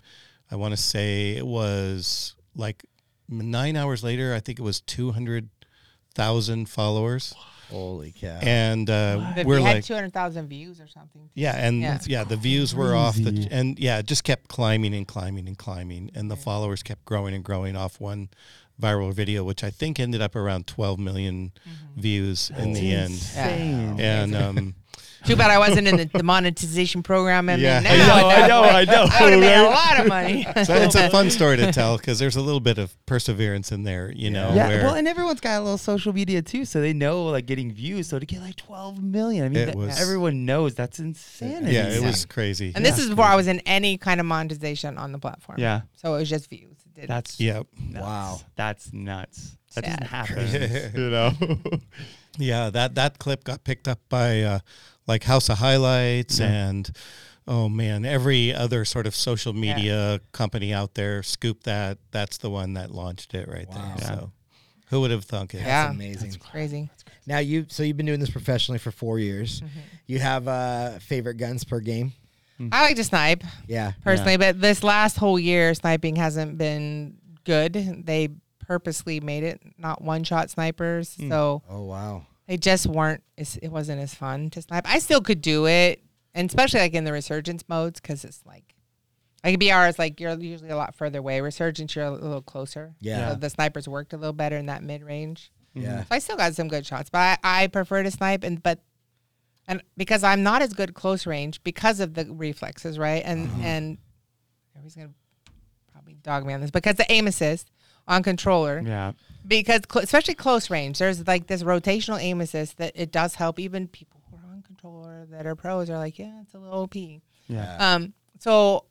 I want to say it was like nine hours later. I think it was two hundred thousand followers, Holy cow. and uh, But we're we had like, two hundred thousand views or something. yeah, and Yeah. yeah, the views were off the, and yeah, it just kept climbing and climbing and climbing, and the followers kept growing and growing off one viral video, which I think ended up around twelve million Mm-hmm. views in the end. Yeah. And um, Too bad I wasn't in the, the monetization program. And Yeah. now I know, at that I know, I know, I would have made a lot of money. So it's a fun story to tell because there's a little bit of perseverance in there, you know. Yeah, where well, and everyone's got a little social media too, so they know like getting views. So to get like 12 million, I mean, was- everyone knows that's insanity. yeah, it was crazy. and this is before I was in any kind of monetization on the platform. Yeah. So it was just views. It didn't- That's Yep. nuts. Wow. that's nuts. That doesn't happen. you know. Yeah, that that clip got picked up by uh, like House of Highlights and oh man, every other sort of social media company out there scooped that. That's the one that launched it right Wow. there. So who would have thunk it? Yeah. amazing. Crazy. Now you so you've been doing this professionally for four years. Mm-hmm. You have uh favorite guns per game? I like to snipe Yeah. personally, but this last whole year, sniping hasn't been good. They purposely made it not one shot snipers. So Oh wow. They just weren't, it wasn't as fun to snipe. I still could do it, and especially like in the resurgence modes, because it's like, like BR is like you're usually a lot further away. Resurgence, you're a little closer. Yeah. So the snipers worked a little better in that mid range. Yeah. So I still got some good shots, but I, I prefer to snipe and but and because I'm not as good close range because of the reflexes, right? And mm-hmm. and everybody's gonna probably dog me on this because the aim assist on controller Yeah. Because cl- especially close range, there's like this rotational aim assist that it does help even people who are on controller that are pros are like, yeah, it's a little OP. Yeah. Um, so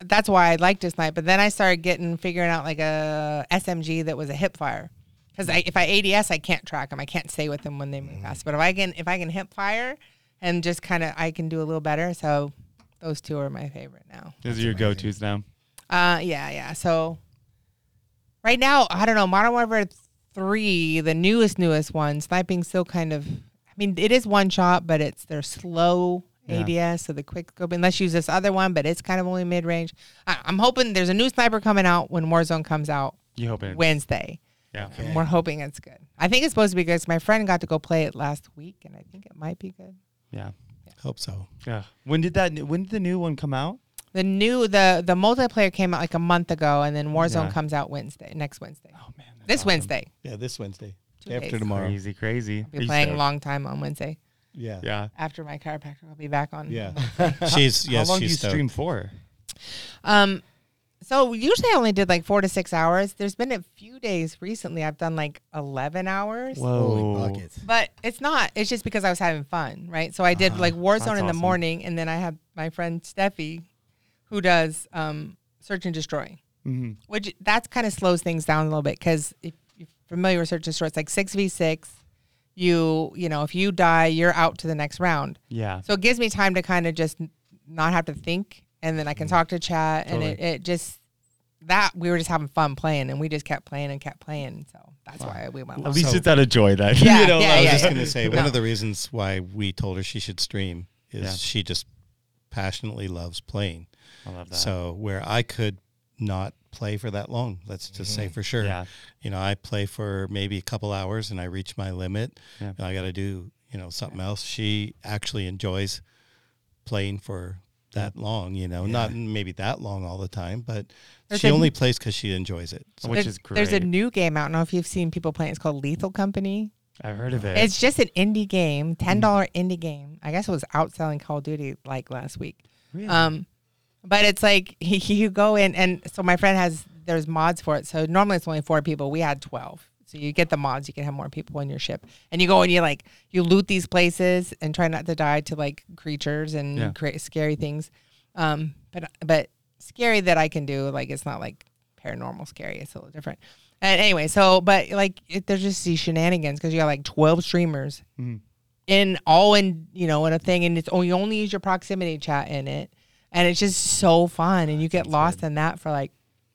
that's why I like this snipe. But then I started getting figuring out like a SMG that was a hip fire. Because I, if I ADS, I can't track them. I can't stay with them when they move fast. But if I can, if I can hip fire, and just kind of, I can do a little better. So those two are my favorite now. Those are your go-tos now. Uh, yeah, yeah. So right now, I don't know. Modern Warfare Three, the newest, newest one, sniping still kind of. I mean, it is one shot, but it's they're slow Yeah. ADS, so the quick scope. And let's use this other one, but it's kind of only mid range. I'm hoping there's a new sniper coming out when Warzone comes out You hope it. Wednesday. Yeah. And we're hoping it's good. I think it's supposed to be good. 'cause my friend got to go play it last week, and I think it might be good. Yeah. Hope so. Yeah. When did that? When did the new one come out? The new the the multiplayer came out like a month ago, and then Warzone Yeah. comes out Wednesday, next Wednesday. Oh man. that's this awesome. Wednesday. Yeah, this Wednesday Two after days. tomorrow. Crazy, crazy. I'll be you playing a long time on Wednesday. Yeah, Yeah. After my chiropractor, I'll be back on. yeah. she's yes, How long do she's you stoked. stream for? Um, so usually I only did like four to six hours. There's been a few days recently I've done like eleven hours. Whoa. Holy buckets. But it's not. It's just because I was having fun, right? So I did like Warzone in the awesome. morning, and then I have my friend Steffi, who does um, search and destroy, hmm which that kind of slows things down a little bit because if you're familiar with search and destroy, it's like six v six. You you know if you die, you're out to the next round. Yeah. So it gives me time to kind of just not have to think, and then I can talk to chat, and it, it just that we were just having fun playing, and we just kept playing and kept playing. So that's why we went. At least So- it's out of joy then. Yeah, you know, yeah, I was yeah. just gonna say one of the reasons why we told her she should stream is Yeah. she just passionately loves playing. I love that. So where I could not play for that long, let's just say for sure. Yeah. You know, I play for maybe a couple hours and I reach my limit. Yeah. And I got to do, you know, something else. She actually enjoys playing for that long, you know, not maybe that long all the time, but There's she a- only plays because she enjoys it. So Which is great. There's a new game out. I don't know if you've seen people playing. It's called Lethal Company. I've heard of it. It's just an indie game, Mm-hmm. ten dollar indie game. I guess it was outselling Call of Duty like last week. Really? Um, but it's like you go in, and so my friend has there's mods for it. So normally it's only four people. We had twelve. So you get the mods, you can have more people in your ship, and you go and you like you loot these places and try not to die to like creatures and Yeah. create scary things. Um, but but scary that I can do like it's not like paranormal scary. It's a little different. And anyway, so but like it, there's just these shenanigans because you got like twelve streamers Mhm. in all in you know in a thing, and it's only you only use your proximity chat in it, and it's just so fun, and you get lost in that for like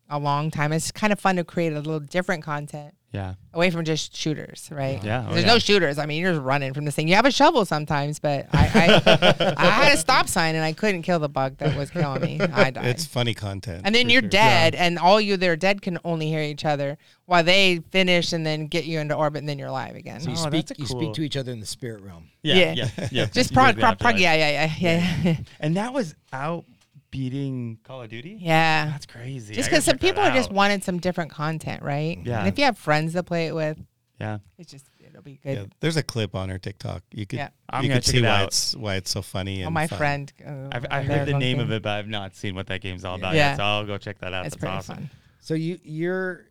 a long time. It's kind of fun to create a little different content yeah. away from just shooters, right? Yeah, oh There's yeah. no shooters. I mean, you're just running from this thing. You have a shovel sometimes, but I I, I had a stop sign and I couldn't kill the bug that was killing me. I died. it's funny content. and then you're sure. dead, and all you that are dead can only hear each other while they finish and then get you into orbit, and then you're alive again. So you Oh, speak that's you cool- speak to each other in the spirit realm. Yeah. Yeah. Yeah. Yeah. Just You prog, prog, after prog, yeah, yeah, yeah, yeah, And that was out beating Call of Duty. yeah. That's crazy. Just because some people are just out. wanted some different content, right? Yeah. And if you have friends to play it with, Yeah. it's just it'll be good. Yeah, there's a clip on her TikTok. You could Yeah. I'm you gonna could check see it why out. it's why it's so funny. Oh, my fun. friend. uh, I've, I heard the name of it, but I've not seen what that game's all about Yeah. yet. So I'll go check that out. It's That's pretty awesome. fun. So you you're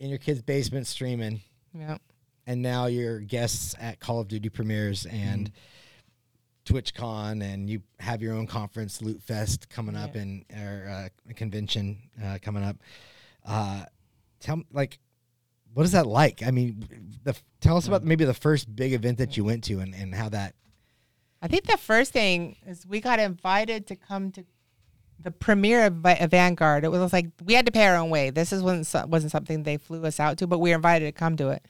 in your kid's basement streaming, Yeah. and now you're guests at Call of Duty premieres and TwitchCon, and you have your own conference, Loot Fest, coming up, and or uh, a convention uh, coming up. Uh, tell me, like, what is that like? I mean, the tell us about maybe the first big event that you went to, and, and how that. I think the first thing is we got invited to come to the premiere of of Vanguard. It was like we had to pay our own way. This is wasn't wasn't something they flew us out to, but we were invited to come to it.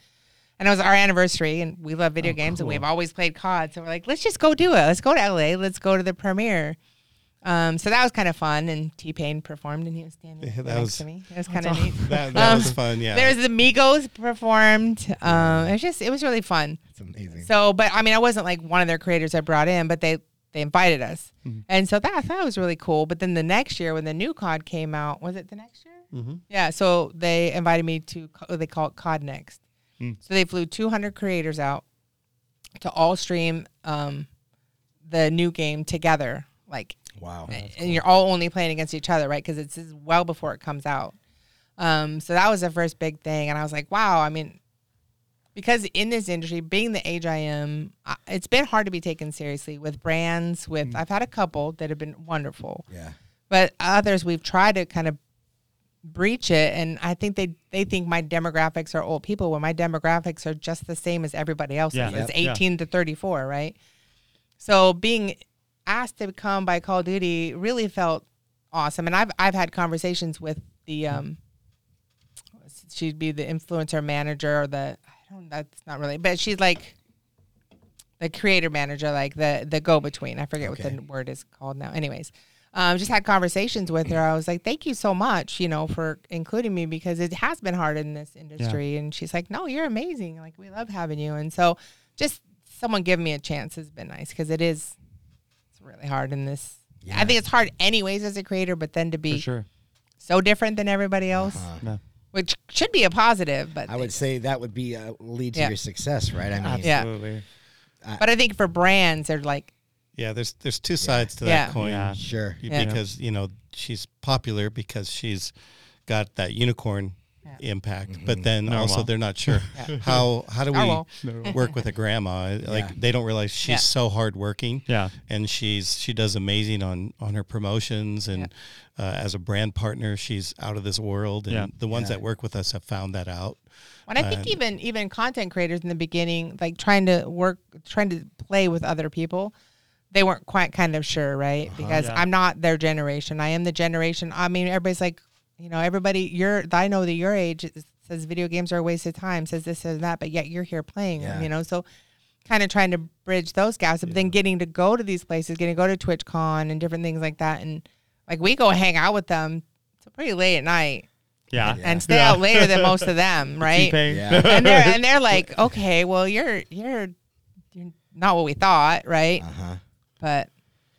And it was our anniversary, and we love video games, and we've always played COD. So we're like, let's just go do it. Let's go to LA. Let's go to the premiere. Um, so that was kind of fun, and T Pain performed, and he was standing Yeah, that next was- to me. It was kind of neat. That, that Um, was fun. Yeah. There's the Migos performed. Um, it was just it was really fun. It's amazing. So, but I mean, I wasn't like one of their creators I brought in, but they they invited us, Mm-hmm. and so that I thought was really cool. But then the next year, when the new COD came out, was it the next year? Mhm. Yeah. So they invited me to they call it COD Next. Mm. So they flew 200 creators out to all stream um, the new game together, like wow. and you're all only playing against each other, right? Because it's, it's well before it comes out. Um, so that was the first big thing, and I was like, wow. I mean, because in this industry, being the age I am, it's been hard to be taken seriously with brands. With I've had a couple that have been wonderful, Yeah. but others we've tried to kind of breach it, and I think they they think my demographics are old people when my demographics are just the same as everybody else's. Yeah. It's Yep. Yeah. 18 to 34, right? So being asked to come by Call of Duty really felt awesome, and I've I've had conversations with the um, she'd be the influencer manager or the I don't that's not really, but she's like the creator manager, like the the go between. I forget Okay. what the word is called now. Anyways, um, just had conversations with her. I was like, thank you so much, you know, for including me because it has been hard in this industry. And she's like, no, you're amazing. Like we love having you. And so just someone giving me a chance has been nice because it is it's really hard in this. I think it's hard anyways as a creator, but then to be sure. so different than everybody else, Yeah. which should be a positive. But I would say that would be a lead to Yeah. your success, right? I mean, Yeah. Absolutely. but I think for brands, they're like, yeah. There's there's two sides to Yeah. that coin. Yeah. sure. Yeah. Because you know she's popular because she's got that unicorn impact, but then also Normal. they're not sure how how do we Normal. work with a grandma? Like Yeah. they don't realize she's Yeah. so hardworking. Yeah. and she's she does amazing on on her promotions and uh, as a brand partner she's out of this world and Yeah. the ones Yeah. that work with us have found that out And I think even even content creators in the beginning, like trying to work, trying to play with other people, they weren't quite kind of sure, right? Because Yeah. I'm not their generation. I am the generation. I mean, everybody's like, you know, everybody. You're. I know that your age says video games are a waste of time. Says this and that, but yet you're here playing. Yeah. You know, so kind of trying to bridge those gaps, but then getting to go to these places, getting to go to TwitchCon and different things like that, and like we go hang out with them till pretty late at night Yeah. and stay out later than most of them, right? T-Pain. Yeah. and they're and they're like, okay, well, you're you're you're not what we thought, right? Uh-huh. But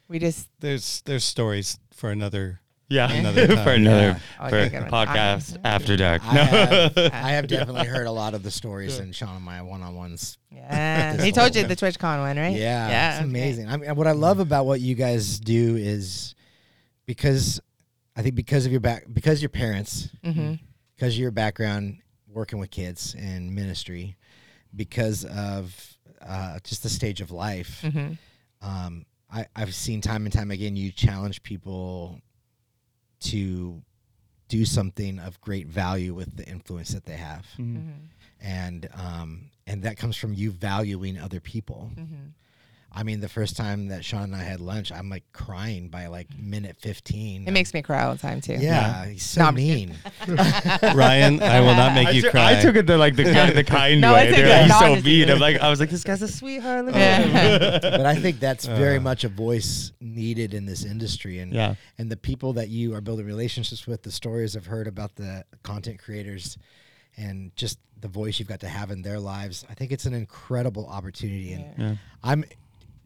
we just there's there's stories for another Yeah. Another time. for another Oh, for you're gonna- podcast after dark. I have, I have definitely heard a lot of the stories in Sean and my one-on-ones. yeah. He told you the TwitchCon one, right? Yeah, yeah, it's okay. amazing. I mean, what I love about what you guys do is because I think because of your back, because your parents, Mhm. because of your background working with kids and ministry, because of uh, just the stage of life. Mhm. Um, I, I've seen time and time again you challenge people to do something of great value with the influence that they have, Mm-hmm. and um, and that comes from you valuing other people. Mm-hmm. I mean, the first time that Sean and I had lunch, I'm like crying by like minute 15. It makes me cry all the time too. yeah, he's so No, I'm mean. ryan i will not make I, you took- cry I took it the like the kind, the kind No, way. it's They're like No, so mean. I'm like, I was like, this guy's a sweetheart. Look at. Yeah. but I think that's very uh. much a voice needed in this industry, and Yeah. and the people that you are building relationships with, the stories I've heard about the content creators, and just the voice you've got to have in their lives. I think it's an incredible opportunity, and Yeah. I'm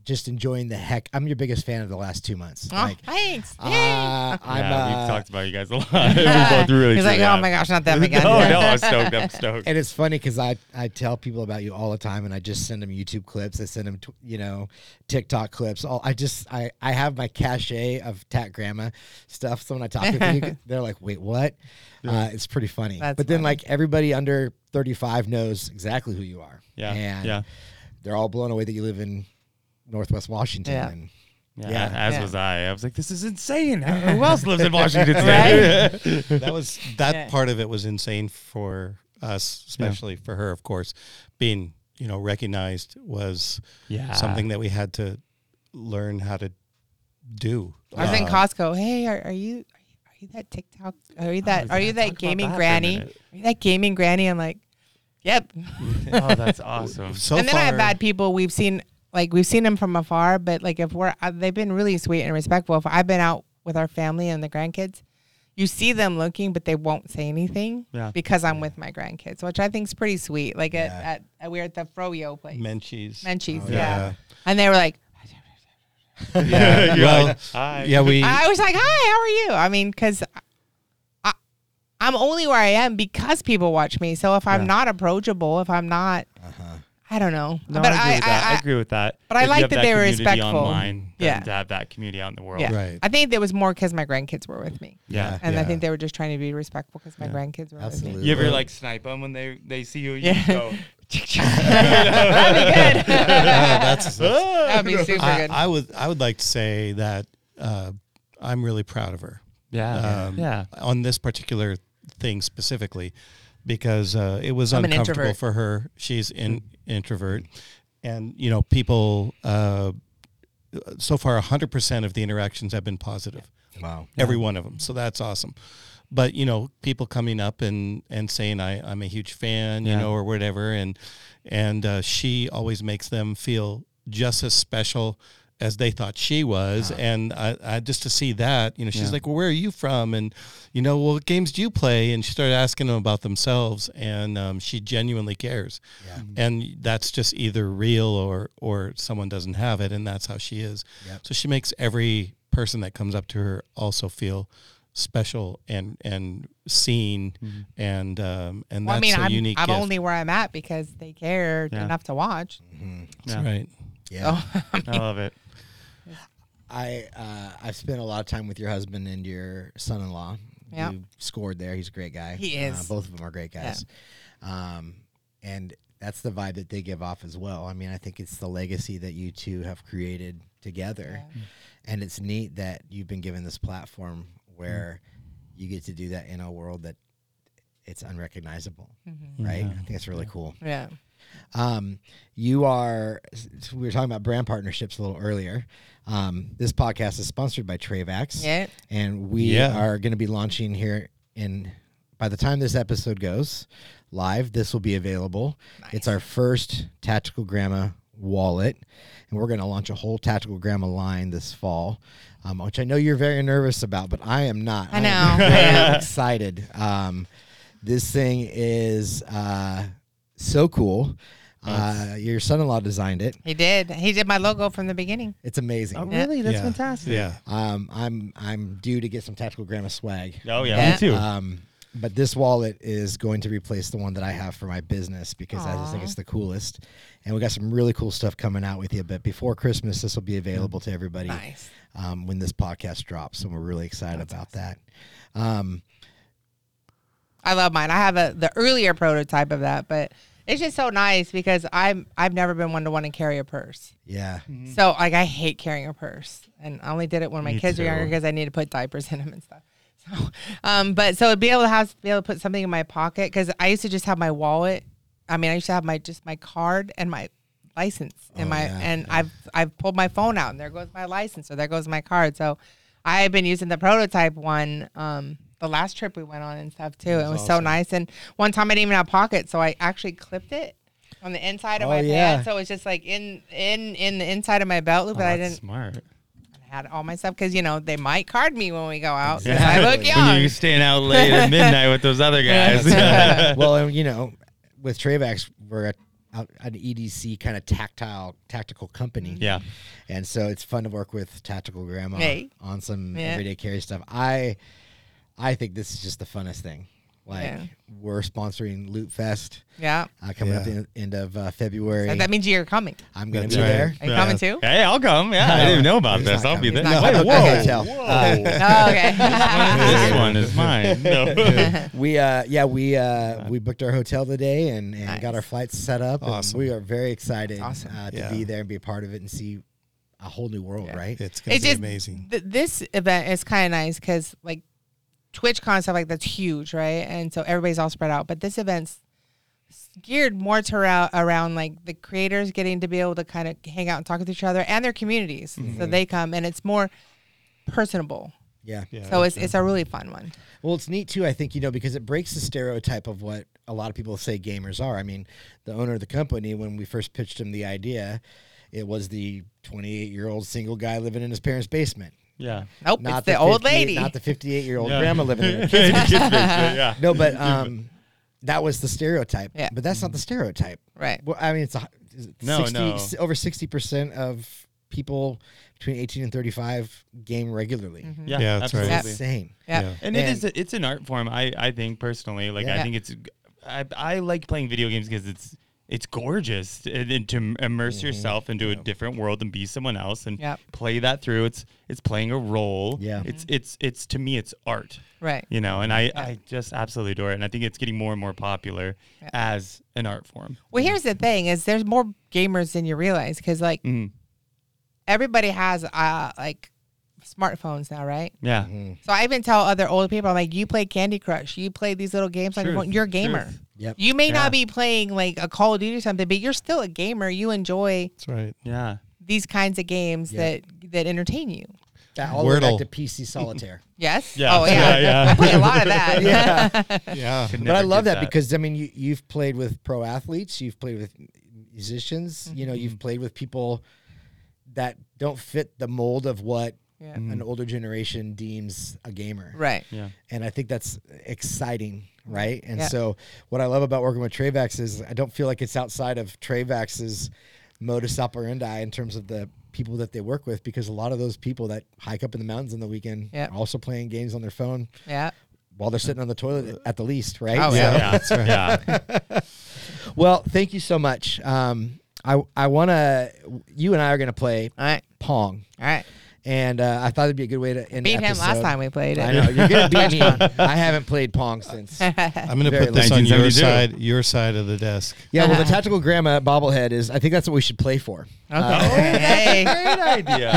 just enjoying the heck. I'm your biggest fan of the last two months. Oh, Like, thanks. uh, Yay. I'm, yeah, uh, we've talked about you guys a lot. we both really. He's like, oh have. my gosh, not them again. No, no, I'm stoked. I'm stoked. and it's funny because I, I tell people about you all the time and I just send them YouTube clips. I send them, tw- you know, TikTok clips. All I just, I, I have my cachet of Tat Grandma stuff. So when I talk to you, they're like, wait, what? Uh, it's pretty funny. That's but then funny. like everybody under 35 knows exactly who you are. Yeah, And yeah. they're all blown away that you live in Northwest Washington. Yeah. And Yeah, Yeah. as Yeah. was I. I was like, this is insane. Who else lives in Washington State? that was that Yeah. part of it was insane for us, especially for her, of course, being you know recognized was Yeah. something that we had to learn how to do. I was in Uh, Costco. Hey, are, are you are you that TikTok? Are you that? are you that gaming that granny? Are you that gaming granny? I'm like, yep. oh, that's awesome. So and then far, I have bad people. We've seen like we've seen them from afar, but like if we're uh, they've been really sweet and respectful. If I've been out with our family and the grandkids, you see them looking, but they won't say anything Yeah. because I'm with my grandkids, which I think is pretty sweet. Like Yeah. at, at, at we're at the Froyo place, Menchie's. Menchie's, Oh, yeah. yeah. and they were like. Yeah, well, like, hi. yeah, we I was like, "Hi, how are you?" I mean, because I, I'm only where I am because people watch me. So if I'm Yeah. not approachable, if I'm not, I don't know. No, but I agree with that. I, I, agree with that. but I If you like have that they were respectful. Online, Yeah. yeah, to have that community out in the world. yeah, Right. I think it was more because my grandkids were with me, Yeah. and I think they were just trying to be respectful because my Yeah. grandkids were with Absolutely. me. You ever like snipe them when they they see you? You Yeah. go. That'd be good. that's, That'd be super I, good. I would I would like to say that uh, I'm really proud of her. Yeah. um, yeah. on this particular thing specifically because uh, it was I'm uncomfortable for her. She's an introvert, and you know, people. Uh, so far, hundred percent of the interactions have been positive. wow. Every one of them. So that's awesome. But you know, people coming up and and saying I I'm a huge fan, you Yeah. know, or whatever, and and uh, she always makes them feel just as special as they thought she was, and I, I just to see that, you know, she's Yeah. like, well, where are you from? And you know, well, what games do you play? And she started asking them about themselves, and um, she genuinely cares, Yeah. and that's just either real or or someone doesn't have it, and that's how she is. Yep. So she makes every person that comes up to her also feel special and and seen and um and Well, I that's mean, a I'm, unique I'm gift. only where I'm at because they care Yeah. enough to watch. That's right. Yeah. I love it. I uh, I've spent a lot of time with your husband and your son-in-law. Yeah. You scored there. He's a great guy. He Uh, is. both of them are great guys. Um, and that's the vibe that they give off as well. I mean, I think it's the legacy that you two have created together, and it's neat that you've been given this platform where you get to do that in a world that it's unrecognizable, right? I think it's really cool. Yeah. Um, you are. We were talking about brand partnerships a little earlier. Um, this podcast is sponsored by Trayvax. Yeah. and we Yeah. are going to be launching here in. By the time this episode goes live, this will be available. It's our first Tactical Grandma wallet, and we're going to launch a whole Tactical Grandma line this fall, um, which I know you're very nervous about, but I am not. I am- know. I am excited. Um, this thing is uh, so cool. Uh, your son-in-law designed it. He did. He did my logo from the beginning. It's amazing. Oh, really? That's Yeah. fantastic. Yeah. Um, I'm I'm due to get some Tactical Grandma swag. Oh yeah, Yeah. me too. Um, but this wallet is going to replace the one that I have for my business because I just think it's the coolest. And we got some really cool stuff coming out with you. But before Christmas, this will be available to everybody Nice. um, when this podcast drops. So we're really excited about that. Um, I love mine. I have a the earlier prototype of that, but it's just so nice because I'm I've never been one to want to carry a purse. yeah. So like I hate carrying a purse, and I only did it when my Me kids were younger because I need to put diapers in them and stuff. So, um, but so to be able to have be able to put something in my pocket because I used to just have my wallet. I mean, I used to have my just my card and my license and Oh, my yeah, and yeah. I've I've pulled my phone out and there goes my license or there goes my card. So I have been using the prototype one. Um, the last trip we went on and stuff too. It was so nice. And one time I didn't even have pockets, so I actually clipped it on the inside of Oh, my yeah. pants. So it was just like in in in the inside of my belt loop, Oh, but I didn't smart. I had all my stuff because you know they might card me when we go out. 'cause I Exactly. look When young. you're staying out late at midnight with those other guys. well, and, you know, with Trayvax, we're at out an EDC kind of tactile tactical company. Mm-hmm. Yeah. and so it's fun to work with Tactical Grandma Hey. on some Yeah. everyday carry stuff. I I think this is just the funnest thing. Like Yeah. we're sponsoring Loot Fest Yeah. uh, coming up Yeah. the end of uh, February. So that means you're coming. I'm gonna be right. there. Are you coming too? Hey, I'll come. Yeah, I didn't even know about this. I'll be there. He's not Wait, coming. whoa, I can tell. Oh, okay. this one is mine. No. We uh yeah we uh we booked our hotel today and, and Nice. got our flights set up. Awesome. we are very excited Awesome. uh, to Yeah. be there and be a part of it and see a whole new world, right? It's gonna be just amazing. th- this event is kind of nice because like TwitchCon and stuff like that's huge, right? And so everybody's all spread out. But this event's geared more to around, around like the creators getting to be able to kind of hang out and talk with each other and their communities. So mm-hmm. they come and it's more personable. Yeah. Yeah. So it's it's a really fun one. Well, it's neat too, I think, you know, because it breaks the stereotype of what a lot of people say gamers are. I mean, the owner of the company, when we first pitched him the idea, it was the 28 year old single guy living in his parents' basement. Yeah. Nope, it's the, old 58 lady. Not the 58 year old Yeah. grandma living in a kid's Kids' yeah. No, but um, that was the stereotype. Yeah. But that's not the stereotype. right. Well, I mean, it's a, is it No, 60, no. s- over 60% of people between 18 and 35 game regularly. Yeah, Yeah, that's right. absolutely. Insane. Yeah. Yeah. And, it And- is a, it's an art form. I I think personally, like Yeah. I think it's I, I like playing video games because it's it's gorgeous and, and to immerse yourself into a different world and be someone else and Yep. play that through. It's it's playing a role. Yeah. It's it's it's to me it's art. Right. You know, and I, I just absolutely adore it. And I think it's getting more and more popular Yeah. as an art form. Well, here's the thing: is there's more gamers than you realize because like Mhm. everybody has uh like smartphones now, right? Yeah. Mm-hmm. So I even tell other older people, I'm like, you play Candy Crush, you play these little games on your phone. You're a gamer. truth. Yep. You may Yeah. not be playing like a Call of Duty or something, but you're still a gamer. You enjoy That's right. Yeah. these kinds of games Yeah. that that entertain you. That all the way back to PC solitaire. Yes. Yeah. Oh yeah. Yeah, yeah. I play a lot of that. yeah. Yeah. But I love get that, because I mean, you you've played with pro athletes, you've played with musicians, you know, Mm-hmm. you've played with people that don't fit the mold of what Yeah. an older generation deems a gamer. Right. yeah. And I think that's exciting, right? And Yeah. so what I love about working with Trayvax is I don't feel like it's outside of Trayvax's modus operandi in terms of the people that they work with because a lot of those people that hike up in the mountains on the weekend Yeah. are also playing games on their phone Yeah. while they're sitting on the toilet at the least, right? Oh, So- yeah. Yeah. yeah. Well, thank you so much. Um, I I want to. You and I are going to play All right. Pong, All right. And uh, I thought it'd be a good way to end. Beat the him last time we played it. I know you're going to beat me. I haven't played Pong since. I'm going to Very put this on your 1972. side, your side of the desk. Yeah, well, the tactical grandma bobblehead is. I think that's what we should play for. Okay. Uh, Hey. Great idea.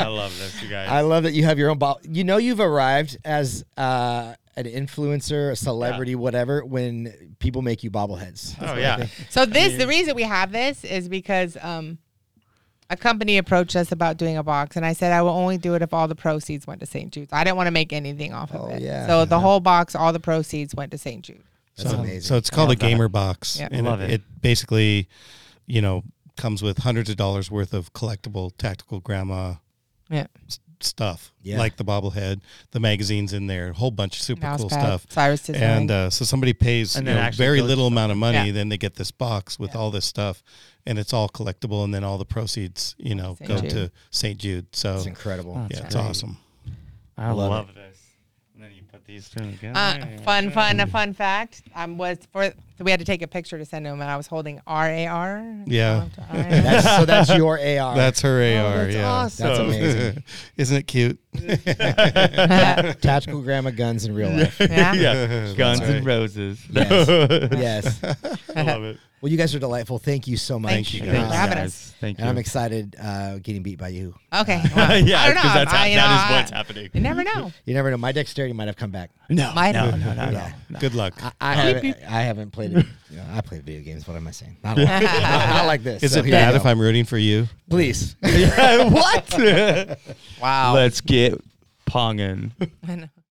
I love this, you guys. I love that you have your own ball. You know, you've arrived as uh, an influencer, a celebrity, whatever, when people make you bobbleheads. oh yeah. So this, the reason we have this is because um, a company approached us about doing a box, and I said I will only do it if all the proceeds went to St. Jude's. I didn't want to make anything off of Oh, it. yeah. So the whole box, all the proceeds went to St. Jude. That's so, amazing. So it's called a love that. gamer box. Yeah. And Love it, it. it basically, you know, comes with hundreds of dollars worth of collectible tactical grandma Yeah. S- stuff, Yeah. like the bobblehead, the magazines in there, a whole bunch of super cool pad, stuff. Cyrus design. And uh, so somebody pays you know, very little amount of money, Yeah. then they get this box with all this stuff, and it's all collectible, and then all the proceeds, you know, St. go Jude. to St. Jude. So It's incredible. yeah, it's great. awesome. I Love love, this. And then you put these two together. Uh, fun, fun, a fun fact. Um, was for so we had to take a picture to send him, and I was holding R A R. Yeah. That's, so that's your AR. That's her AR. that's yeah, awesome. That's amazing. Isn't it cute? Tactical grandma guns in real life. yeah. yeah. Guns right. and roses. Yes. yes. I love it. Well, you guys are delightful. Thank you so much. Thank you, Thanks for having us. Thank you. And I'm excited uh, getting beat by you. Okay. Well, yeah, I don't know. because that's I- you that know, is what's happening. You never know. You never know. My dexterity might have come back. No, Might no, have. no, no, no, no. Good luck. I, I haven't. I haven't played it. You know, I play video games. What am I saying? Not, a not, not like this. Is So it bad if I'm rooting for you? Please. what? Wow. Let's get ponging. I know.